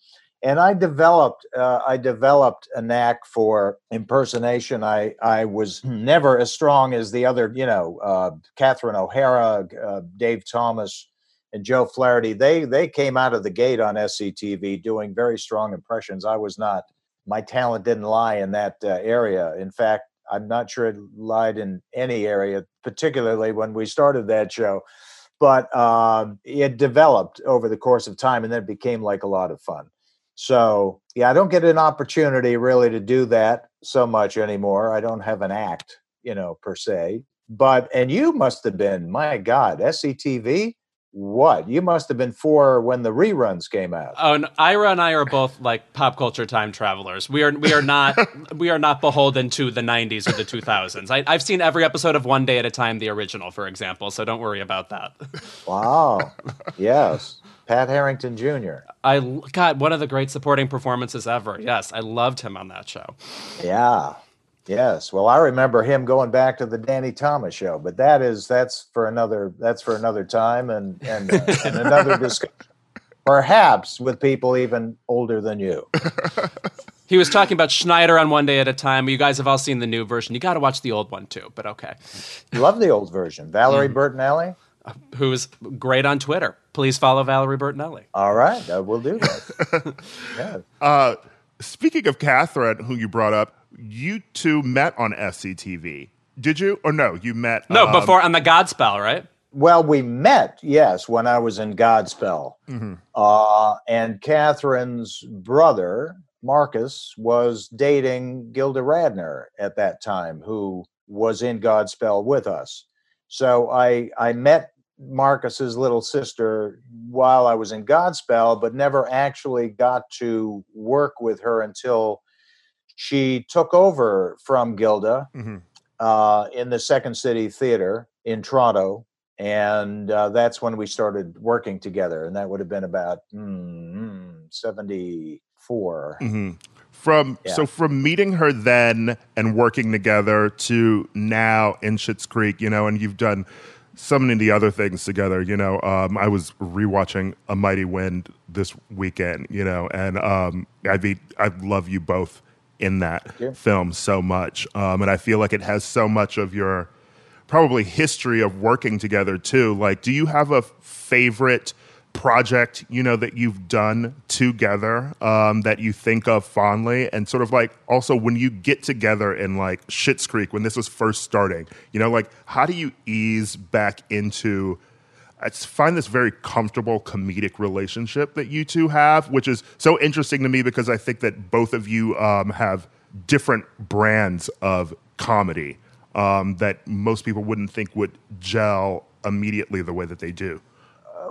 and I developed uh, I developed a knack for impersonation. I I was never as strong as the other, you know, uh, Catherine O'Hara, uh, Dave Thomas, and Joe Flaherty. They they came out of the gate on SCTV doing very strong impressions. I was not. My talent didn't lie in that uh, area. In fact, I'm not sure it lied in any area, particularly when we started that show. But um, it developed over the course of time, and then it became like a lot of fun. So, yeah, I don't get an opportunity really to do that so much anymore. I don't have an act, you know, per se. But, and you must have been, my God, SCTV? What? You must have been four when the reruns came out. Oh, and Ira and I are both like pop culture time travelers. We are we are not we are not beholden to the '90s or the 2000s. I, I've seen every episode of One Day at a Time, the original, for example. So don't worry about that. Wow. yes. Pat Harrington Jr. I God, one of the great supporting performances ever. Yes, I loved him on that show. Yeah. Yes. Well, I remember him going back to the Danny Thomas show, but that is that's for another that's for another time and and, uh, and another discussion. Perhaps with people even older than you. He was talking about Schneider on One Day at a Time. You guys have all seen the new version. You got to watch the old one too, but okay. Love the old version. Valerie Bertinelli. Who's great on Twitter. Please follow Valerie Bertinelli. All right, I will do that. yeah. Uh, speaking of Catherine, who you brought up, you two met on SCTV. Did you? Or no, you met. No, um, before on the Godspell, right? Well, we met, yes, when I was in Godspell. Uh, and Catherine's brother, Marcus, was dating Gilda Radner at that time, who was in Godspell with us. So I I met Marcus's little sister while I was in Godspell, but never actually got to work with her until she took over from Gilda Mhm. uh, in the Second City Theater in Toronto. And uh, that's when we started working together. And that would have been about mm, 74. Mhm. From Yeah. so from meeting her then and working together to now in Schitt's Creek, you know, and you've done of the other things together. You know, um, I was rewatching A Mighty Wind this weekend, you know, and um, I be I love you both in that film so much, um, and I feel like it has so much of your probably history of working together too. Like, do you have a favorite project you know that you've done together um, that you think of fondly, and sort of like also when you get together in like Schitt's Creek when this was first starting, you know, like how do you ease back into? I find this very comfortable comedic relationship that you two have, which is so interesting to me because I think that both of you um, have different brands of comedy um, that most people wouldn't think would gel immediately the way that they do.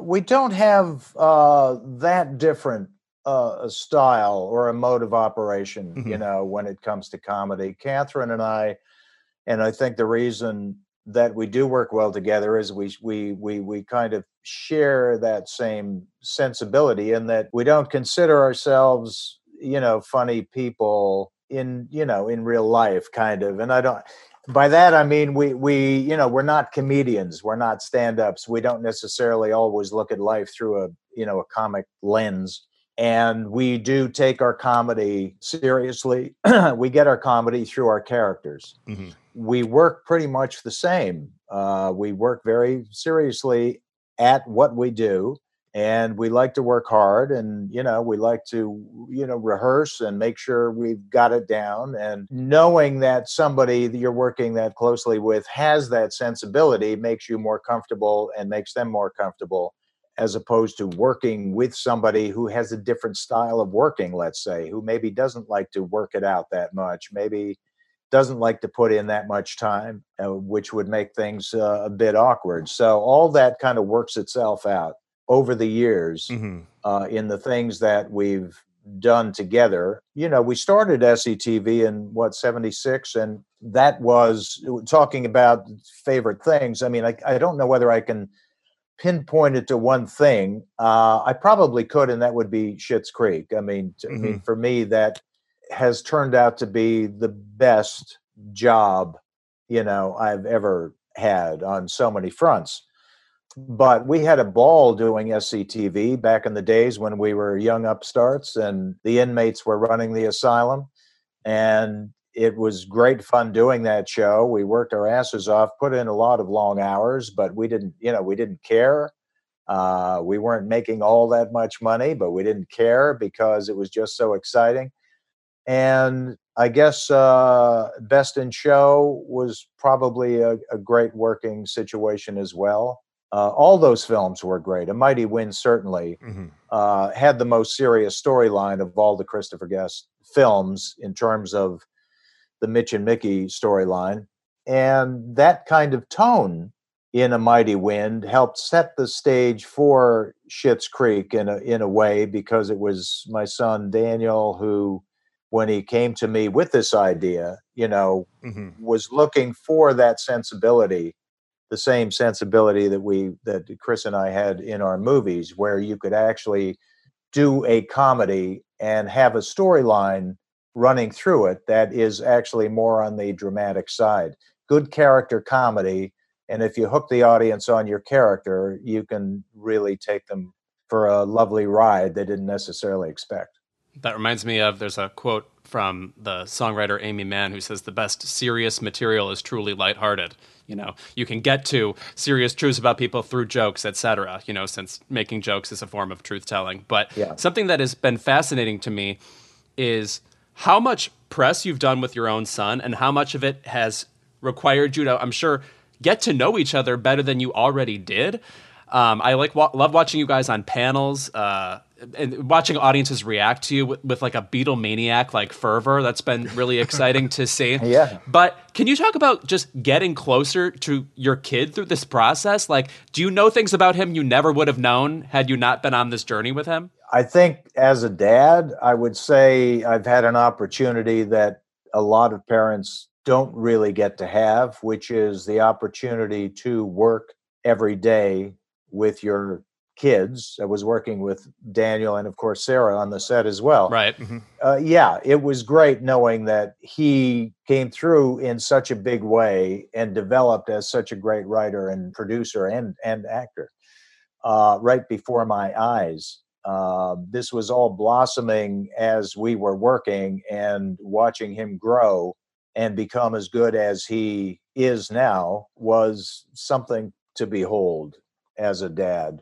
We don't have uh, that different uh, a style or a mode of operation, you Mhm. know, when it comes to comedy. Catherine and I, and I think the reason that we do work well together is we we we we kind of share that same sensibility in that we don't consider ourselves, you know, funny people in you know in real life, kind of. And I don't by that i mean we we you know we're not comedians we're not stand-ups we don't necessarily always look at life through a you know a comic lens and we do take our comedy seriously. we get our comedy through our characters. Mhm. We work pretty much the same. Uh, we work very seriously at what we do, and we like to work hard. And you know, we like to you know rehearse and make sure we've got it down. And knowing that somebody that you're working that closely with has that sensibility makes you more comfortable and makes them more comfortable as opposed to working with somebody who has a different style of working, let's say, who maybe doesn't like to work it out that much, maybe doesn't like to put in that much time, uh, which would make things uh, a bit awkward. So all that kind of works itself out over the years Mhm. uh, in the things that we've done together. You know, we started SCTV in what, 76? And that was talking about favorite things. I mean, I, I don't know whether I can pinpoint it to one thing. Uh, I probably could, and that would be Schitt's Creek. I mean, to, I mean, for me, that has turned out to be the best job, you know, I've ever had on so many fronts. But we had a ball doing SCTV back in the days when we were young upstarts and the inmates were running the asylum. And it was great fun doing that show. We worked our asses off, put in a lot of long hours, but we didn't, you know, we didn't care. Uh, we weren't making all that much money, but we didn't care because it was just so exciting. And I guess uh, Best in Show was probably a, a great working situation as well. Uh, all those films were great. A Mighty Wind certainly Mhm. uh, had the most serious storyline of all the Christopher Guest films in terms of the Mitch and Mickey storyline. And that kind of tone in A Mighty Wind helped set the stage for Schitt's Creek in a, in a way because it was my son Daniel who, when he came to me with this idea, you know, Mhm. was looking for that sensibility the same sensibility that we that chris and i had in our movies where you could actually do a comedy and have a storyline running through it that is actually more on the dramatic side. Good character comedy and if you hook the audience on your character you can really take them for a lovely ride they didn't necessarily expect That reminds me of there's a quote from the songwriter Aimee Mann who says the best serious material is truly lighthearted. You know, you can get to serious truths about people through jokes, etc. You know, since making jokes is a form of truth telling. But Yeah. something that has been fascinating to me is how much press you've done with your own son and how much of it has required you to, I'm sure, get to know each other better than you already did. Um, I like wa- love watching you guys on panels uh, and watching audiences react to you with, with like a Beatlemaniac like fervor. That's been really exciting to see. Yeah. But can you talk about just getting closer to your kid through this process? Like, do you know things about him you never would have known had you not been on this journey with him? I think as a dad, I would say I've had an opportunity that a lot of parents don't really get to have, which is the opportunity to work every day with your kids. I was working with Daniel and, of course, Sarah on the set as well. Right. Uh, yeah, it was great knowing that he came through in such a big way and developed as such a great writer and producer and and actor uh, right before my eyes. Uh, this was all blossoming as we were working and watching him grow and become as good as he is now was something to behold as a dad.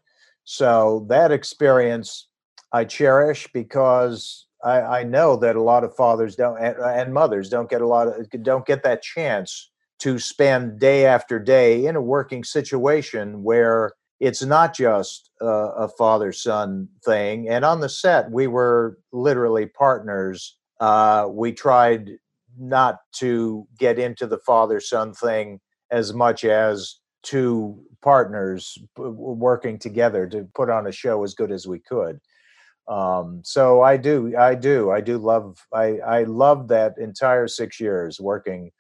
So that experience I cherish because I, I know that a lot of fathers don't and, and mothers don't get a lot of don't get that chance to spend day after day in a working situation where it's not just a, a father son thing. And on the set, we were literally partners. Uh, we tried not to get into the father son thing as much as two partners working together to put on a show as good as we could. Um, so I do, I do, I do love, I, I love that entire six years working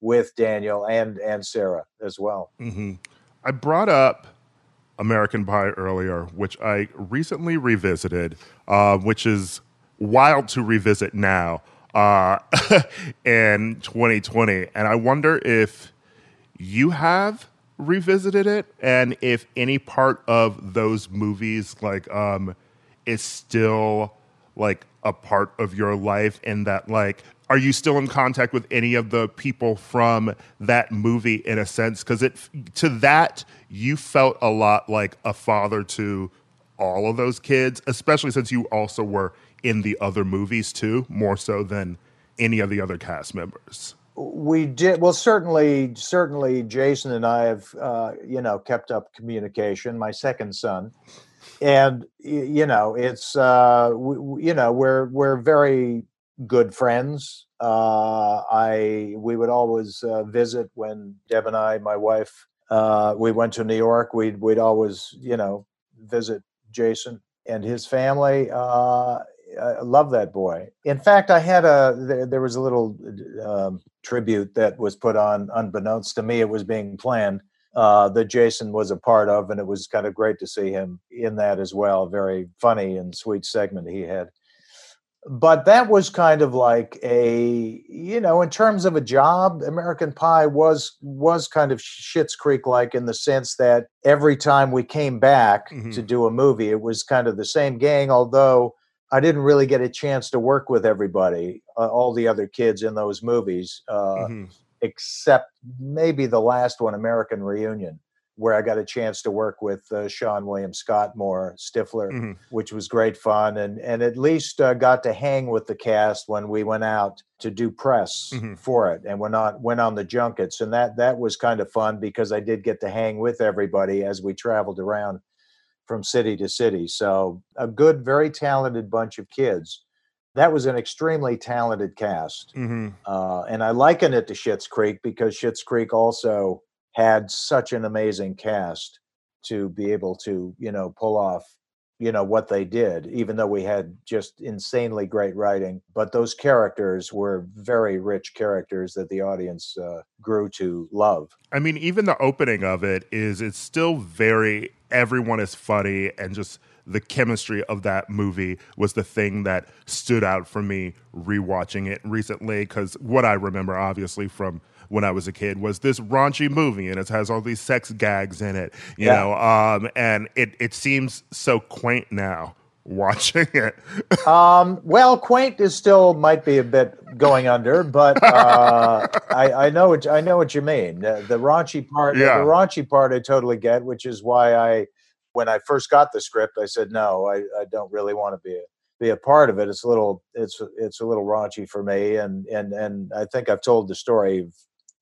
with Daniel and and Sarah as well. hmm I brought up American Pie earlier, which I recently revisited, uh, which is wild to revisit now uh, in 2020. And I wonder if you have revisited it and if any part of those movies like um, is still like a part of your life and that like are you still in contact with any of the people from that movie in a sense? Because it to that you felt a lot like a father to all of those kids especially since you also were in the other movies too more so than any of the other cast members we did well certainly certainly jason and i have uh, you know kept up communication my second son. And you know it's uh we, you know we're we're very good friends. Uh i we would always uh, visit when deb and i my wife uh we went to new york we'd we'd always you know visit jason and his family. Uh I love that boy. In fact, I had a there, there was a little um, tribute that was put on, unbeknownst to me. It was being planned, uh, that Jason was a part of, and it was kind of great to see him in that as well. Very funny and sweet segment he had. But that was kind of like a, you know, in terms of a job, American Pie was was kind of Schitt's Creek like in the sense that every time we came back mm-hmm. to do a movie, it was kind of the same gang, although I didn't really get a chance to work with everybody, uh, all the other kids in those movies. Uh, mm-hmm except maybe the last one, American Reunion, where I got a chance to work with uh, Seann William Scott more Stifler, mm-hmm. which was great fun, and and at least uh, got to hang with the cast when we went out to do press mm-hmm. for it, and went on went on the junkets, and that that was kind of fun because I did get to hang with everybody as we traveled around from city to city. So a good, very talented bunch of kids that was an extremely talented cast. Mm-hmm. Uh, and I liken it to Schitt's Creek because Schitt's Creek also had such an amazing cast to be able to, you know, pull off, you know, what they did, even though we had just insanely great writing. But those characters were very rich characters that the audience uh, grew to love. I mean, even the opening of it is, it's still very, everyone is funny and just the chemistry of that movie was the thing that stood out for me rewatching it recently. Because what I remember, obviously, from when I was a kid was this raunchy movie, and it has all these sex gags in it, you yeah. know. Um, and it it seems so quaint now watching it. um, well, quaint is still might be a bit going under, but uh, I, I, know what I know what you mean. The, the raunchy part, yeah. the raunchy part, I totally get, which is why I when I first got the script, I said, no, I, I don't really want to be a, be a part of it. It's a little, it's, it's a little raunchy for me. And, and, and I think I've told the story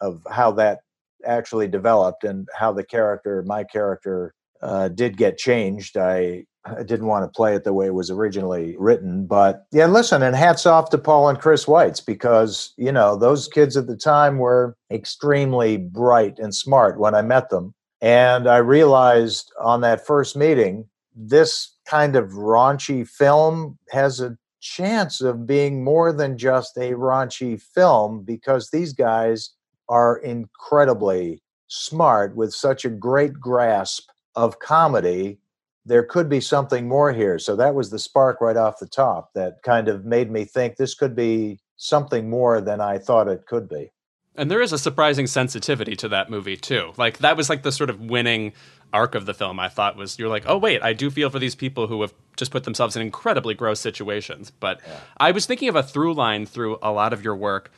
of, how that actually developed and how the character, my character, uh, did get changed. I, I didn't want to play it the way it was originally written, but yeah, listen, and hats off to Paul and Chris Weitz because, you know, those kids at the time were extremely bright and smart when I met them. And I realized on that first meeting, this kind of raunchy film has a chance of being more than just a raunchy film because these guys are incredibly smart with such a great grasp of comedy. There could be something more here. So that was the spark right off the top that kind of made me think this could be something more than I thought it could be. And there is a surprising sensitivity to that movie too. Like that was like the sort of winning arc of the film. I thought was you're like, oh wait, I do feel for these people who have just put themselves in incredibly gross situations. But yeah. I was thinking of a through line through a lot of your work,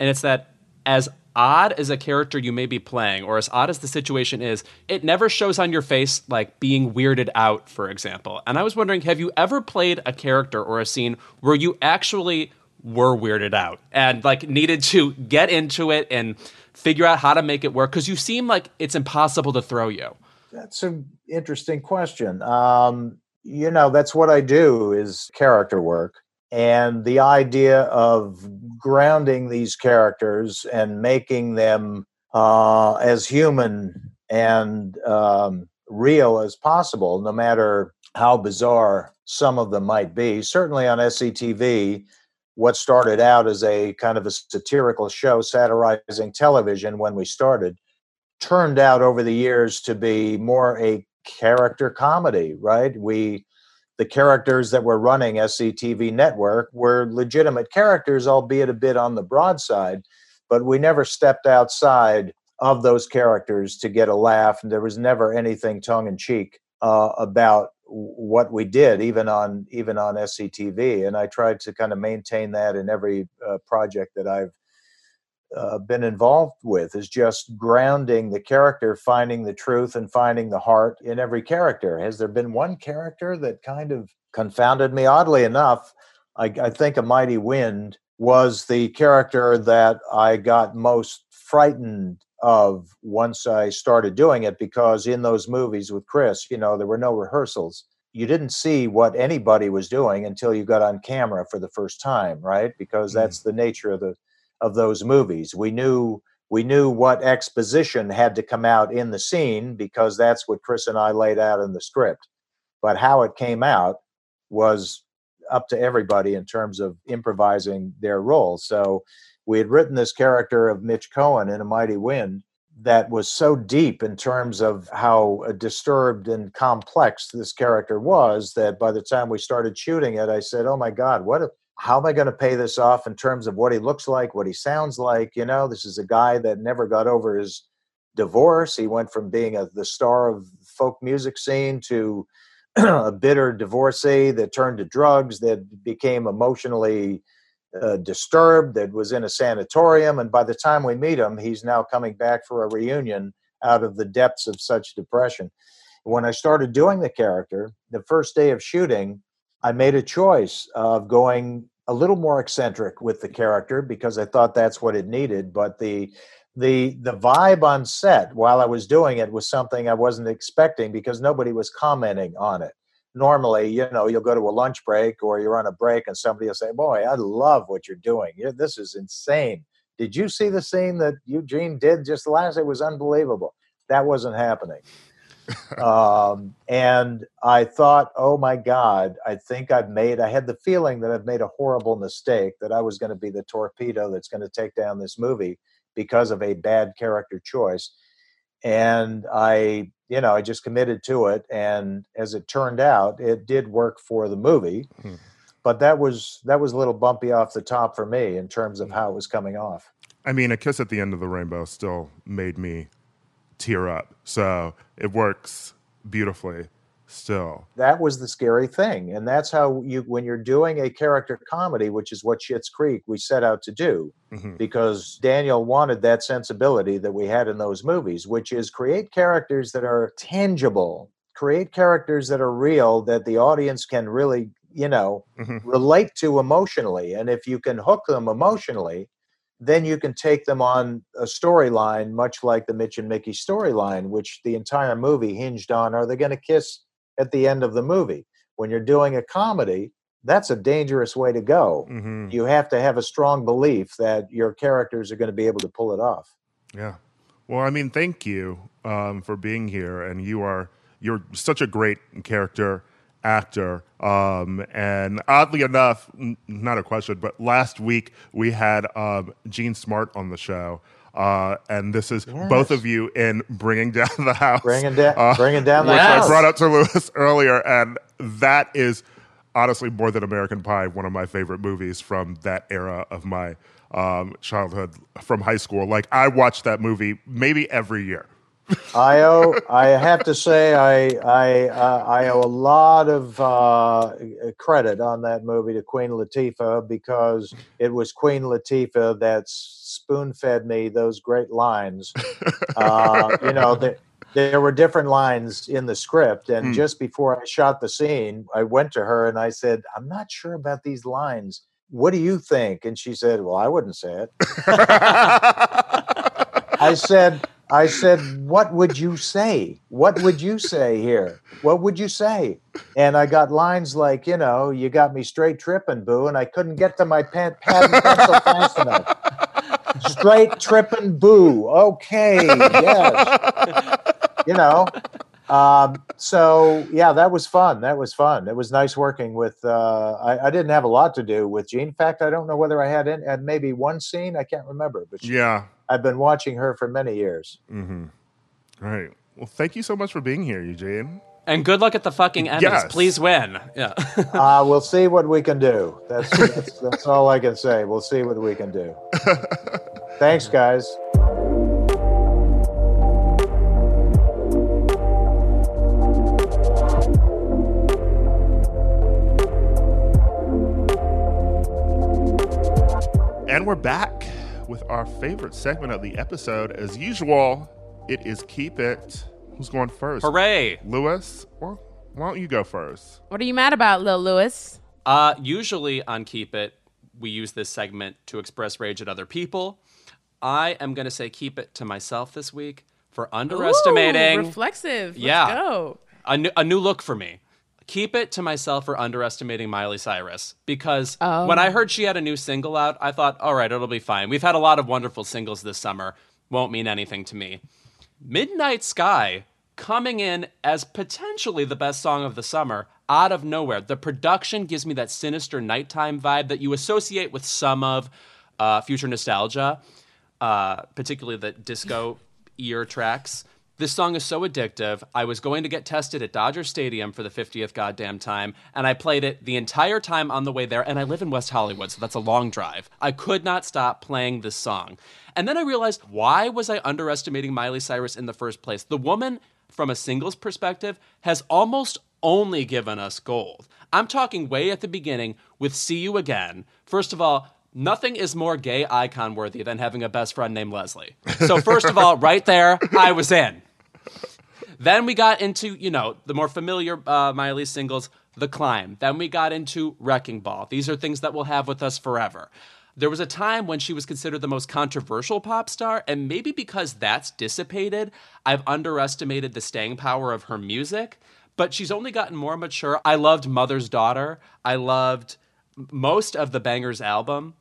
and it's that as odd as a character you may be playing, or as odd as the situation is, it never shows on your face like being weirded out, for example. And I was wondering, have you ever played a character or a scene where you actually were weirded out and like needed to get into it and figure out how to make it work? Because you seem like it's impossible to throw you. That's an interesting question. Um, you know that's what i do is character work and the idea of grounding these characters and making them uh, as human and um, real as possible no matter how bizarre some of them might be. Certainly on sctv what started out as a kind of a satirical show satirizing television when we started turned out over the years to be more a character comedy right? We the characters that were running sctv network were legitimate characters albeit a bit on the broad side but we never stepped outside of those characters to get a laugh. And there was never anything tongue-in-cheek uh, about what we did, even on even on SCTV, and I tried to kind of maintain that in every uh, project that I've uh, been involved with is just grounding the character, finding the truth, and finding the heart in every character. Has there been one character that kind of confounded me? Oddly enough, I, I think A Mighty Wind was the character that I got most frightened of once I started doing it because in those movies with Chris, you know, there were no rehearsals. You didn't see what anybody was doing until you got on camera for the first time, right? Because that's mm. the nature of the of those movies. We knew we knew what exposition had to come out in the scene because that's what Chris and I laid out in the script. But how it came out was up to everybody in terms of improvising their role. So we had written this character of Mitch Cohen in A Mighty Wind that was so deep in terms of how uh, disturbed and complex this character was that by the time we started shooting it, I said, "Oh my God, what? A, how am I going to pay this off in terms of what he looks like, what he sounds like? You know, this is a guy that never got over his divorce. He went from being a, the star of folk music scene to a bitter divorcee that turned to drugs, that became emotionally." uh, disturbed, that was in a sanatorium. And by the time we meet him, he's now coming back for a reunion out of the depths of such depression. When I started doing the character, the first day of shooting, I made a choice of going a little more eccentric with the character because I thought that's what it needed. But the the the vibe on set while I was doing it was something I wasn't expecting because nobody was commenting on it normally, you know, you'll go to a lunch break or you're on a break and somebody will say, Boy, I love what you're doing. You're, this is insane. Did you see the scene that Eugene did just last? It was unbelievable. That wasn't happening. um, and I thought, oh my God, I think I've made, I had the feeling that I've made a horrible mistake, that I was going to be the torpedo that's going to take down this movie because of a bad character choice. And I you know, I just committed to it, and as it turned out, it did work for the movie. Hmm. But that was that was a little bumpy off the top for me in terms of how it was coming off. I mean, a kiss at the end of the rainbow still made me tear up, so it works beautifully still. That was the scary thing. And that's how you, when you're doing a character comedy, which is what Schitt's Creek we set out to do, mm-hmm. because Daniel wanted that sensibility that we had in those movies, which is create characters that are tangible, create characters that are real, that the audience can really, you know, mm-hmm. relate to emotionally. And if you can hook them emotionally, then you can take them on a storyline, much like the Mitch and Mickey storyline, which the entire movie hinged on are they going to kiss at the end of the movie. When you're doing a comedy, that's a dangerous way to go. Mm-hmm. You have to have a strong belief that your characters are going to be able to pull it off. Yeah. Well, I mean, thank you um, for being here, and you are you're such a great character actor. Um, and oddly enough, n- not a question, but last week we had um, Jean Smart on the show. Uh, and this is yes. both of you in bringing down the house, bringing, da- uh, bringing down the which house. I brought up to Louis earlier, and that is honestly more than American Pie, one of my favorite movies from that era of my um, childhood, from high school. Like I watched that movie maybe every year. I owe. I have to say, I I uh, I owe a lot of uh, credit on that movie to Queen Latifah because it was Queen Latifah that spoon fed me those great lines. Uh, you know, the, there were different lines in the script, and mm. just before I shot the scene, I went to her and I said, "I'm not sure about these lines. What do you think?" And she said, "Well, I wouldn't say it." I said. I said, What would you say? What would you say here? What would you say? And I got lines like, You know, you got me straight tripping, boo, and I couldn't get to my pen, pad and pencil fast enough. Straight tripping, boo. Okay, yes. You know, um, so yeah, that was fun. That was fun. It was nice working with. Uh, I, I, didn't have a lot to do with Jean. In fact, I don't know whether I had in, maybe one scene. I can't remember. But she, yeah, I've been watching her for many years. Mm-hmm. All right. Well, thank you so much for being here, Eugene. And good luck at the fucking end. Yes. Please win. Yeah. uh, we'll see what we can do. That's, that's, that's all I can say. We'll see what we can do. Thanks, guys. And we're back our favorite segment of the episode. As usual, it is Keep It. Who's going first? Hooray! Louis? Well, why don't you go first? What are you mad about, Lil Louis? Uh, usually on Keep It, we use this segment to express rage at other people. I am going to say keep it to myself this week for underestimating. Ooh, reflexive. Let's Yeah. go. a new, a new look for me. Keep it to myself for underestimating Miley Cyrus because when I heard she had a new single out, I thought, all right, it'll be fine. We've had a lot of wonderful singles this summer. Won't mean anything to me. Midnight Sky coming in as potentially the best song of the summer out of nowhere. The production gives me that sinister nighttime vibe that you associate with some of uh, future nostalgia, uh, particularly the disco ear tracks. This song is so addictive. I was going to get tested at Dodger Stadium for the 50th goddamn time, and I played it the entire time on the way there. And I live in West Hollywood, so that's a long drive. I could not stop playing this song. And then I realized why was I underestimating Miley Cyrus in the first place? The woman, from a singles perspective, has almost only given us gold. I'm talking way at the beginning with See You Again. First of all, Nothing is more gay icon worthy than having a best friend named Leslie. So, first of all, right there, I was in. Then we got into, you know, the more familiar uh, Miley singles, The Climb. Then we got into Wrecking Ball. These are things that we'll have with us forever. There was a time when she was considered the most controversial pop star, and maybe because that's dissipated, I've underestimated the staying power of her music. But she's only gotten more mature. I loved Mother's Daughter. I loved most of the Bangerz album.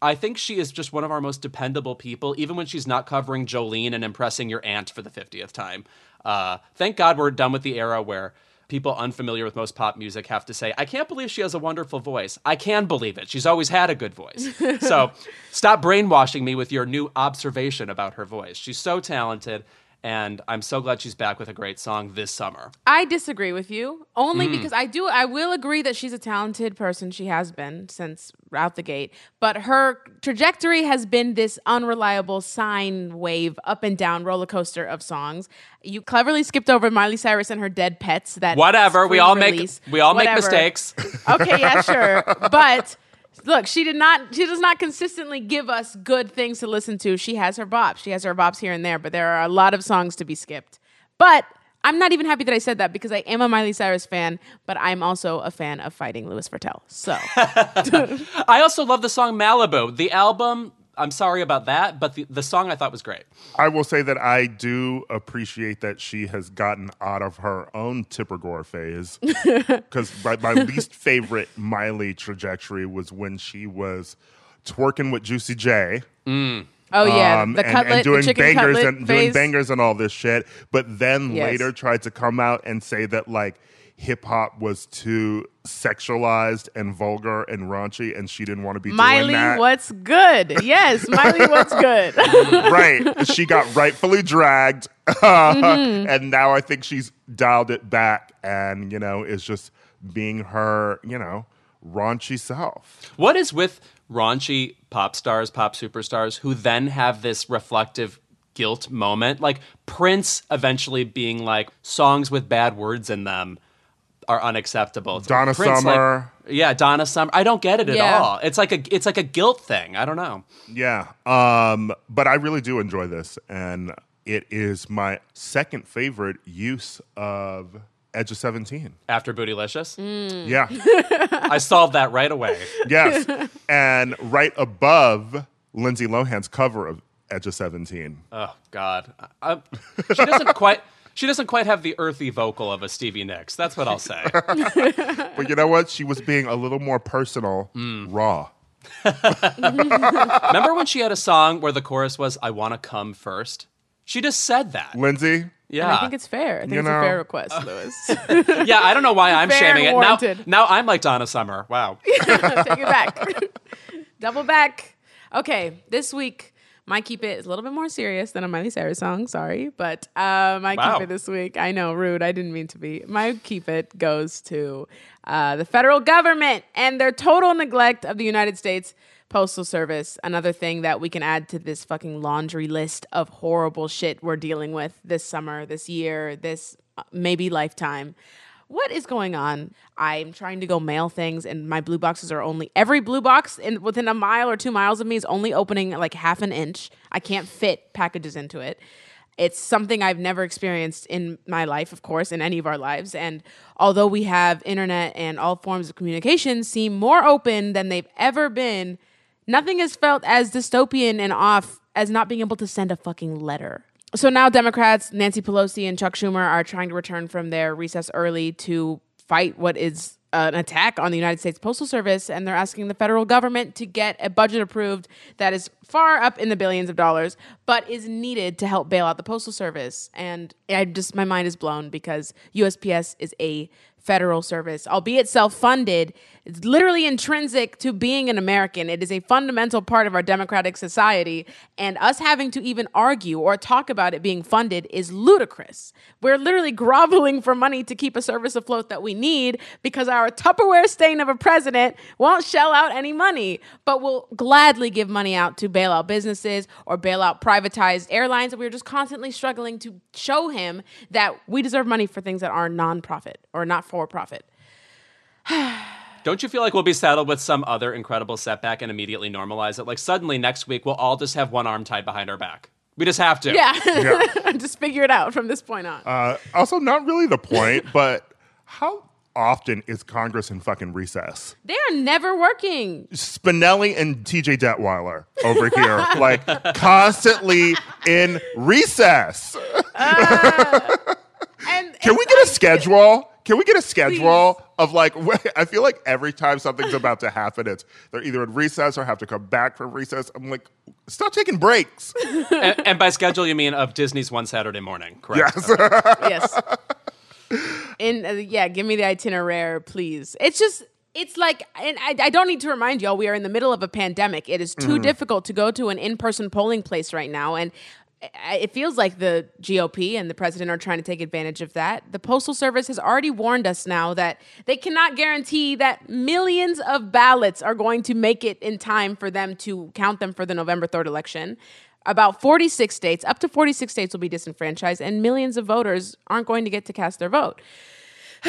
I think she is just one of our most dependable people, even when she's not covering Jolene and impressing your aunt for the 50th time. Uh, thank God we're done with the era where people unfamiliar with most pop music have to say, I can't believe she has a wonderful voice. I can believe it. She's always had a good voice. so stop brainwashing me with your new observation about her voice. She's so talented. And I'm so glad she's back with a great song this summer. I disagree with you only Mm. because I do. I will agree that she's a talented person. She has been since out the gate, but her trajectory has been this unreliable sine wave, up and down roller coaster of songs. You cleverly skipped over Miley Cyrus and Her Dead Petz. That Whatever. We all release. make we all make mistakes. Okay, yeah, sure, but. Look, she did not. She does not consistently give us good things to listen to. She has her bops. She has her bops here and there, but there are a lot of songs to be skipped. But I'm not even happy that I said that because I am a Miley Cyrus fan, but I'm also a fan of fighting Louis Virtel. So I also love the song Malibu. The album, I'm sorry about that, but the, the song I thought was great. I will say that I do appreciate that she has gotten out of her own Tipper Gore phase. Because my, my least favorite Miley trajectory was when she was twerking with Juicy J. Oh yeah, um, the and, cutlet, and doing the chicken bangers cutlet and doing bangers and all this shit. But then Yes. later tried to come out and say that like hip hop was too sexualized and vulgar and raunchy, and she didn't want to be Miley, doing that. what's good? Yes, Miley, what's good? right. She got rightfully dragged. Mm-hmm. And now I think she's dialed it back and, you know, is just being her, you know, raunchy self. What is with raunchy pop stars, pop superstars, who then have this reflective guilt moment? Like Prince eventually being like, songs with bad words in them are unacceptable. It's like Donna Prince, like- Summer. yeah, Donna Summer. I don't get it at all. It's like a it's like a guilt thing. I don't know. Yeah. Um, but I really do enjoy this. And it is my second favorite use of Edge of 17. After Bootylicious, Mm. Yeah. I solved that right away. yes. And right above Lindsay Lohan's cover of Edge of 17. Oh God, I, I- she doesn't quite. She doesn't quite have the earthy vocal of a Stevie Nicks. That's what I'll say. But you know what? She was being a little more personal, mm. raw. Remember when she had a song where the chorus was "I want to come first? She just said that. Lindsay, Yeah, And I think it's fair. I think You it's know- a fair request, Louis. yeah. I don't know why I'm Fair shaming it now. Now I'm like Donna Summer. Wow. Take it back. Double back. Okay, this week my keep it is a little bit more serious than a Miley Cyrus song. Sorry, but uh, my Wow. keep it this week. I know, rude. I didn't mean to be. My keep it goes to uh, the federal government and their total neglect of the United States Postal Service. Another thing that we can add to this fucking laundry list of horrible shit we're dealing with this summer, this year, this uh, maybe lifetime. What is going on? I'm trying to go mail things, and my blue boxes are only every blue box in within a mile or two miles of me is only opening like half an inch. I can't fit packages into it. It's something I've never experienced in my life, of course, in any of our lives. And although we have internet and all forms of communication seem more open than they've ever been, nothing has felt as dystopian and off as not being able to send a fucking letter. So now Democrats, Nancy Pelosi and Chuck Schumer are trying to return from their recess early to fight what is an attack on the United States Postal Service, and they're asking the federal government to get a budget approved that is far up in the billions of dollars, but is needed to help bail out the Postal Service. And I just, my mind is blown because USPS is a federal service, albeit self funded. It's literally intrinsic to being an American. It is a fundamental part of our democratic society. And us having to even argue or talk about it being funded is ludicrous. We're literally groveling for money to keep a service afloat that we need because our Tupperware stain of a president won't shell out any money, but will gladly give money out to bail out businesses or bail out privatized airlines. We're just constantly struggling to show him that we deserve money for things that are nonprofit or not for profit. Don't you feel like we'll be saddled with some other incredible setback and immediately normalize it? Like suddenly next week we'll all just have one arm tied behind our back. We just have to. Yeah. just figure it out from this point on. Uh, also, not really the point, but how often is Congress in fucking recess? they are never working. Spinelli and TJ Detweiler over here, like constantly in recess. And Can we it's get a schedule? Can we get a schedule of like? I feel like every time something's about to happen, it's they're either in recess or have to come back from recess. I'm like, stop taking breaks. and, and by schedule you mean of Disney's one Saturday morning, correct? Yes. yes. In uh, yeah, give me the itinerary, please. It's just it's like, and I, I don't need to remind y'all, we are in the middle of a pandemic. It is too difficult to go to an in-person polling place right now, and I- it feels like the GOP and the president are trying to take advantage of that. The Postal Service has already warned us now that they cannot guarantee that millions of ballots are going to make it in time for them to count them for the November 3rd election. About 46 states, up to 46 states will be disenfranchised, and millions of voters aren't going to get to cast their vote.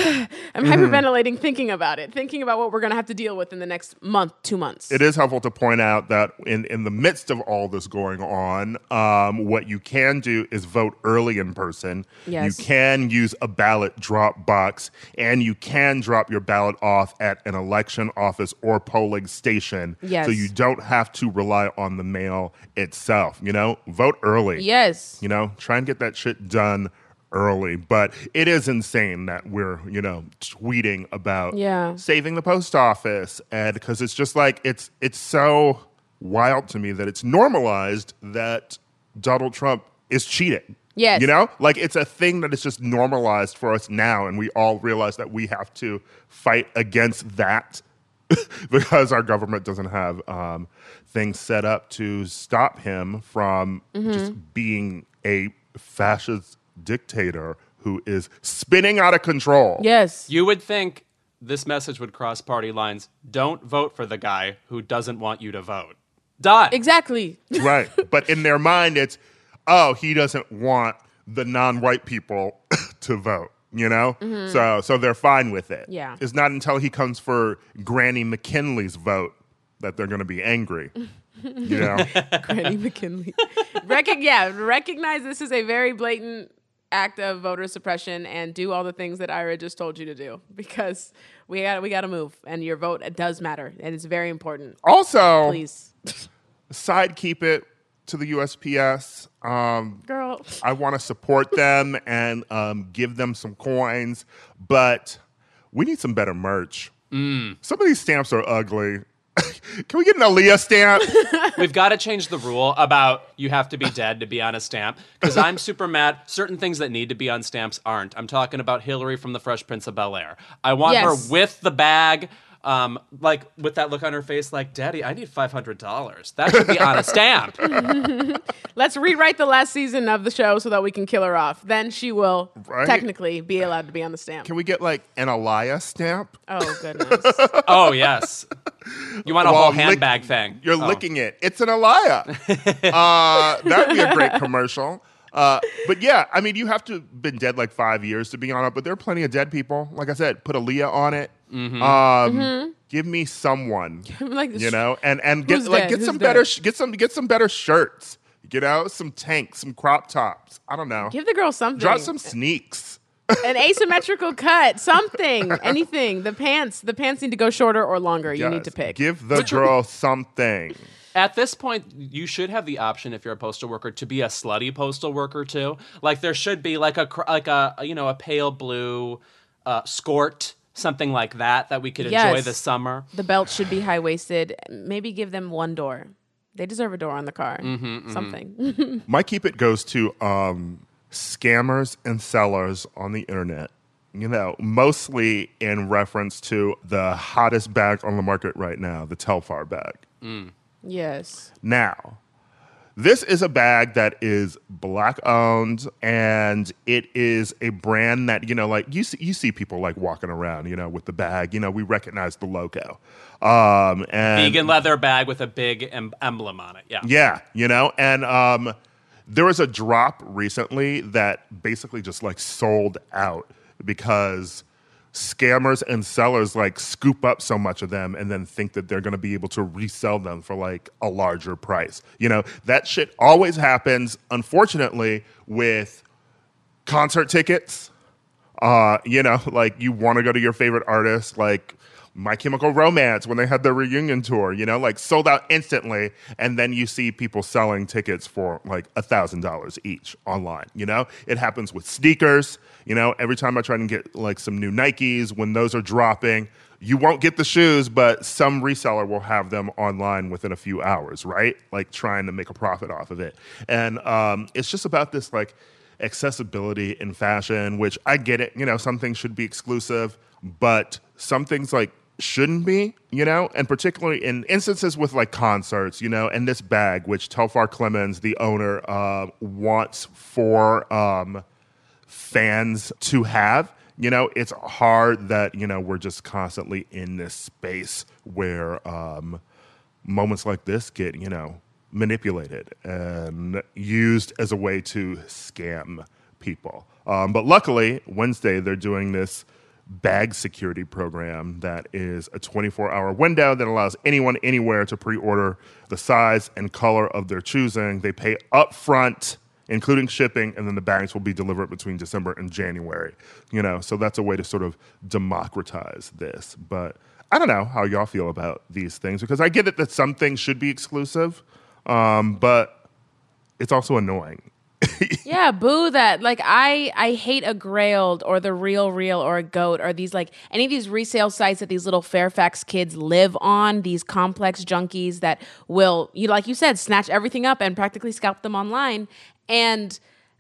I'm hyperventilating thinking about it, thinking about what we're going to have to deal with in the next month, two months. it is helpful to point out that in, in the midst of all this going on, um, what you can do is vote early in person. Yes. You can use a ballot drop box, and you can drop your ballot off at an election office or polling station. Yes. So you don't have to rely on the mail itself. You know, vote early. Yes. You know, try and get that shit done early. But it is insane that we're, you know, tweeting about Yeah. saving the post office and because it's just like it's it's so wild to me that it's normalized that Donald Trump is cheating. Yes. You know? Like it's a thing that is just normalized for us now and we all realize that we have to fight against that because our government doesn't have um, things set up to stop him from Mm-hmm. just being a fascist dictator who is spinning out of control. Yes. You would think this message would cross party lines. Don't vote for the guy who doesn't want you to vote. Done. Exactly. right. But in their mind, it's, oh, he doesn't want the non-white people to vote. You know, mm-hmm. so so they're fine with it. Yeah. it's not until he comes for Granny McKinley's vote that they're going to be angry. you know, Granny McKinley. Recog- yeah, recognize this is a very blatant act of voter suppression and do all the things that Ira just told you to do because we got we got to move and your vote does matter and it's very important. also Please, side keep it to the USPS. Um, girl. I want to support them and um, give them some coins, but we need some better merch. Some of these stamps are ugly. Can we get an Aaliyah stamp? We've got to change the rule about you have to be dead to be on a stamp because I'm super mad. Certain things that need to be on stamps aren't. I'm talking about Hillary from the Fresh Prince of Bel Air. I want Yes. her with the bag, um, like with that look on her face, like, Daddy, I need $500. That should be on a stamp. Let's rewrite the last season of the show so that we can kill her off. Then she will Right? technically be allowed to be on the stamp. Can we get like an Aaliyah stamp? oh goodness. Oh, yes. You want a Well, whole lick- handbag thing. You're Oh. licking it. It's an Aaliyah. uh, that'd be a great commercial. Uh, but yeah, I mean, you have to have been dead like five years to be on it. But there are plenty of dead people. Like I said, put Aaliyah on it. Mm-hmm. Um, Give me someone, like you know, and and get like dead? get Who's some dead? better sh- get some get some better shirts. You know, some tanks, some crop tops. I don't know. Give the girl something. Drop some sneaks. An asymmetrical cut, something, anything. The pants, the pants need to go shorter or longer. You need to pick. Give the girl something. At this point, you should have the option, if you're a postal worker, to be a slutty postal worker too. Like there should be like a like a you know a pale blue uh, skort, something like that that we could enjoy Yes. this summer. the belt should be high waisted. Maybe give them one door. They deserve a door on the car. Mm-hmm, Something. My keep it goes to um, scammers and sellers on the internet. You know, mostly in reference to the hottest bag on the market right now, the Telfar bag. yes. Now, this is a bag that is black owned and it is a brand that, you know, like you see, you see people like walking around, you know, with the bag, you know, we recognize the logo. Um, and Vegan leather bag with a big em- emblem on it. Yeah. yeah, you know, and um, there was a drop recently that basically just like sold out because scammers and sellers like scoop up so much of them and then think that they're going to be able to resell them for like a larger price. You know, that shit always happens, unfortunately, with concert tickets. Uh, you know, like you want to go to your favorite artist, like My Chemical Romance when they had their reunion tour, you know, like sold out instantly, and then you see people selling tickets for like a thousand dollars each online. You know, it happens with sneakers. You know, every time I try to get like some new Nikes, when those are dropping, you won't get the shoes, but some reseller will have them online within a few hours, right? Like trying to make a profit off of it, and um, it's just about this like accessibility in fashion, which I get it. You know, some things should be exclusive, but some things like shouldn't be, you know, and particularly in instances with like concerts, you know, and this bag, which Telfar Clemens, the owner, uh, wants for um, fans to have. You know, it's hard that, you know, we're just constantly in this space where um, moments like this get, you know, manipulated and used as a way to scam people. Um, but luckily, Wednesday, they're doing this bag security program that is a 24 hour window that allows anyone anywhere to pre order the size and color of their choosing. They pay upfront including shipping, and then the bags will be delivered between December and January. You know, so that's a way to sort of democratize this. But I don't know how y'all feel about these things because I get it that some things should be exclusive, um, but it's also annoying. Yeah, boo that. Like I I hate a grailed or the real real or a goat or these like any of these resale sites that these little Fairfax kids live on, these complex junkies that will you like you said, snatch everything up and practically scalp them online. And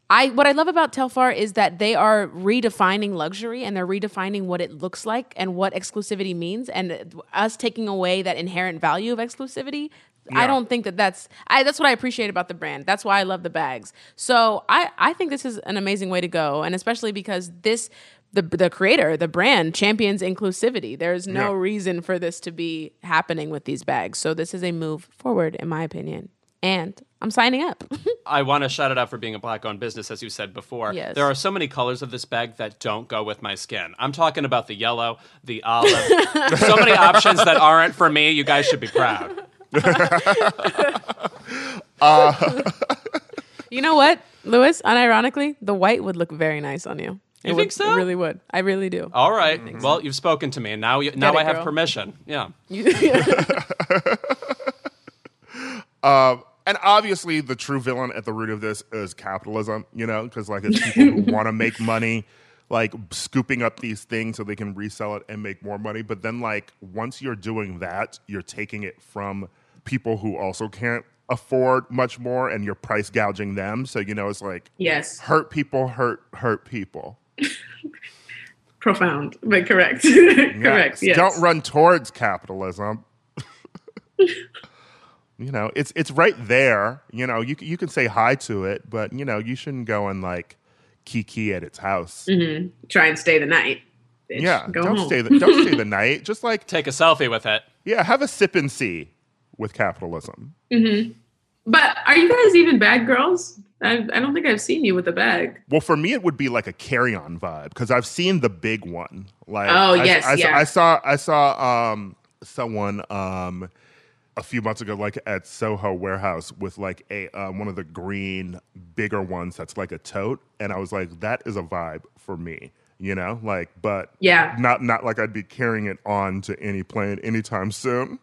I what I love about Telfar is that they are redefining luxury and they're redefining what it looks like and what exclusivity means and us taking away that inherent value of exclusivity I don't think that that's I that's what I appreciate about the brand. That's why I love the bags. So I I think this is an amazing way to go, and especially because this the the creator the brand champions inclusivity. There's no Yeah. reason for this to be happening with these bags. So this is a move forward, in my opinion. And I'm signing up. I want to shout it out for being a black owned business, as you said before. Yes. There are so many colors of this bag that don't go with my skin. I'm talking about the yellow, the olive. There's so many options that aren't for me. You guys should be proud. you know what, Louis? Unironically, the white would look very nice on you. It You would- think so? It really would. I really do. All right. Well, you've spoken to me, and now you, now it, I have girl. permission. Yeah. Um, and obviously, the true villain at the root of this is capitalism, you know, because like it's people who want to make money, like scooping up these things so they can resell it and make more money. But then, like, once you're doing that, you're taking it from people who also can't afford much more and you're price gouging them. So, you know, it's like Yes. hurt people hurt, hurt people. Profound, but correct. Yes. correct. Yes. Don't run towards capitalism. you know, it's it's right there. You know, you you can say hi to it, but you know, you shouldn't go and like kiki at its house. Mm-hmm. Try and stay the night. bitch. Yeah, Go don't home. stay the don't stay the night. Just like Take a selfie with it. yeah, have a sip and see with capitalism. But are you guys even bad girls? I, I don't think I've seen you with a bag. Well, for me, it would be like a carry-on vibe because I've seen the big one. Like, Oh, I, yes, I, yeah. I saw, I saw um, someone um, a few months ago, like at Soho Warehouse, with like a uh, one of the green bigger ones that's like a tote, and I was like, that is a vibe for me. You know, like, but Yeah. not not like I'd be carrying it on to any plane anytime soon.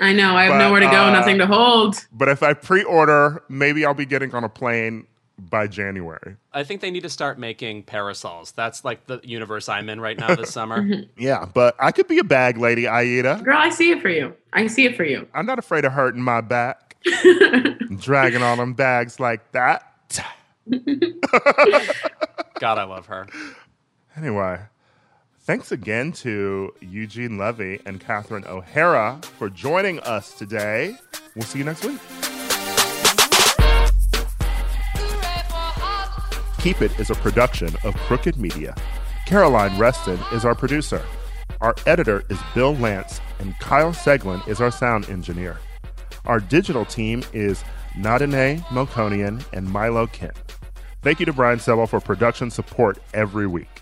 I know. I have But, nowhere to go, uh, nothing to hold. But if I pre-order, maybe I'll be getting on a plane by January. I think they need to start making parasols. That's like the universe I'm in right now this summer. Yeah, but I could be a bag lady, Aida. Girl, I see it for you. I see it for you. I'm not afraid of hurting my back. Dragging on them bags like that. God, I love her. Anyway, thanks again to Eugene Levy and Catherine O'Hara for joining us today. We'll see you next week. Keep It is a production of Crooked Media. Caroline Reston is our producer. Our editor is Bill Lance, and Kyle Seglin is our sound engineer. Our digital team is Nadine Melkonian and Milo Kent. Thank you to Brian Sebel for production support every week.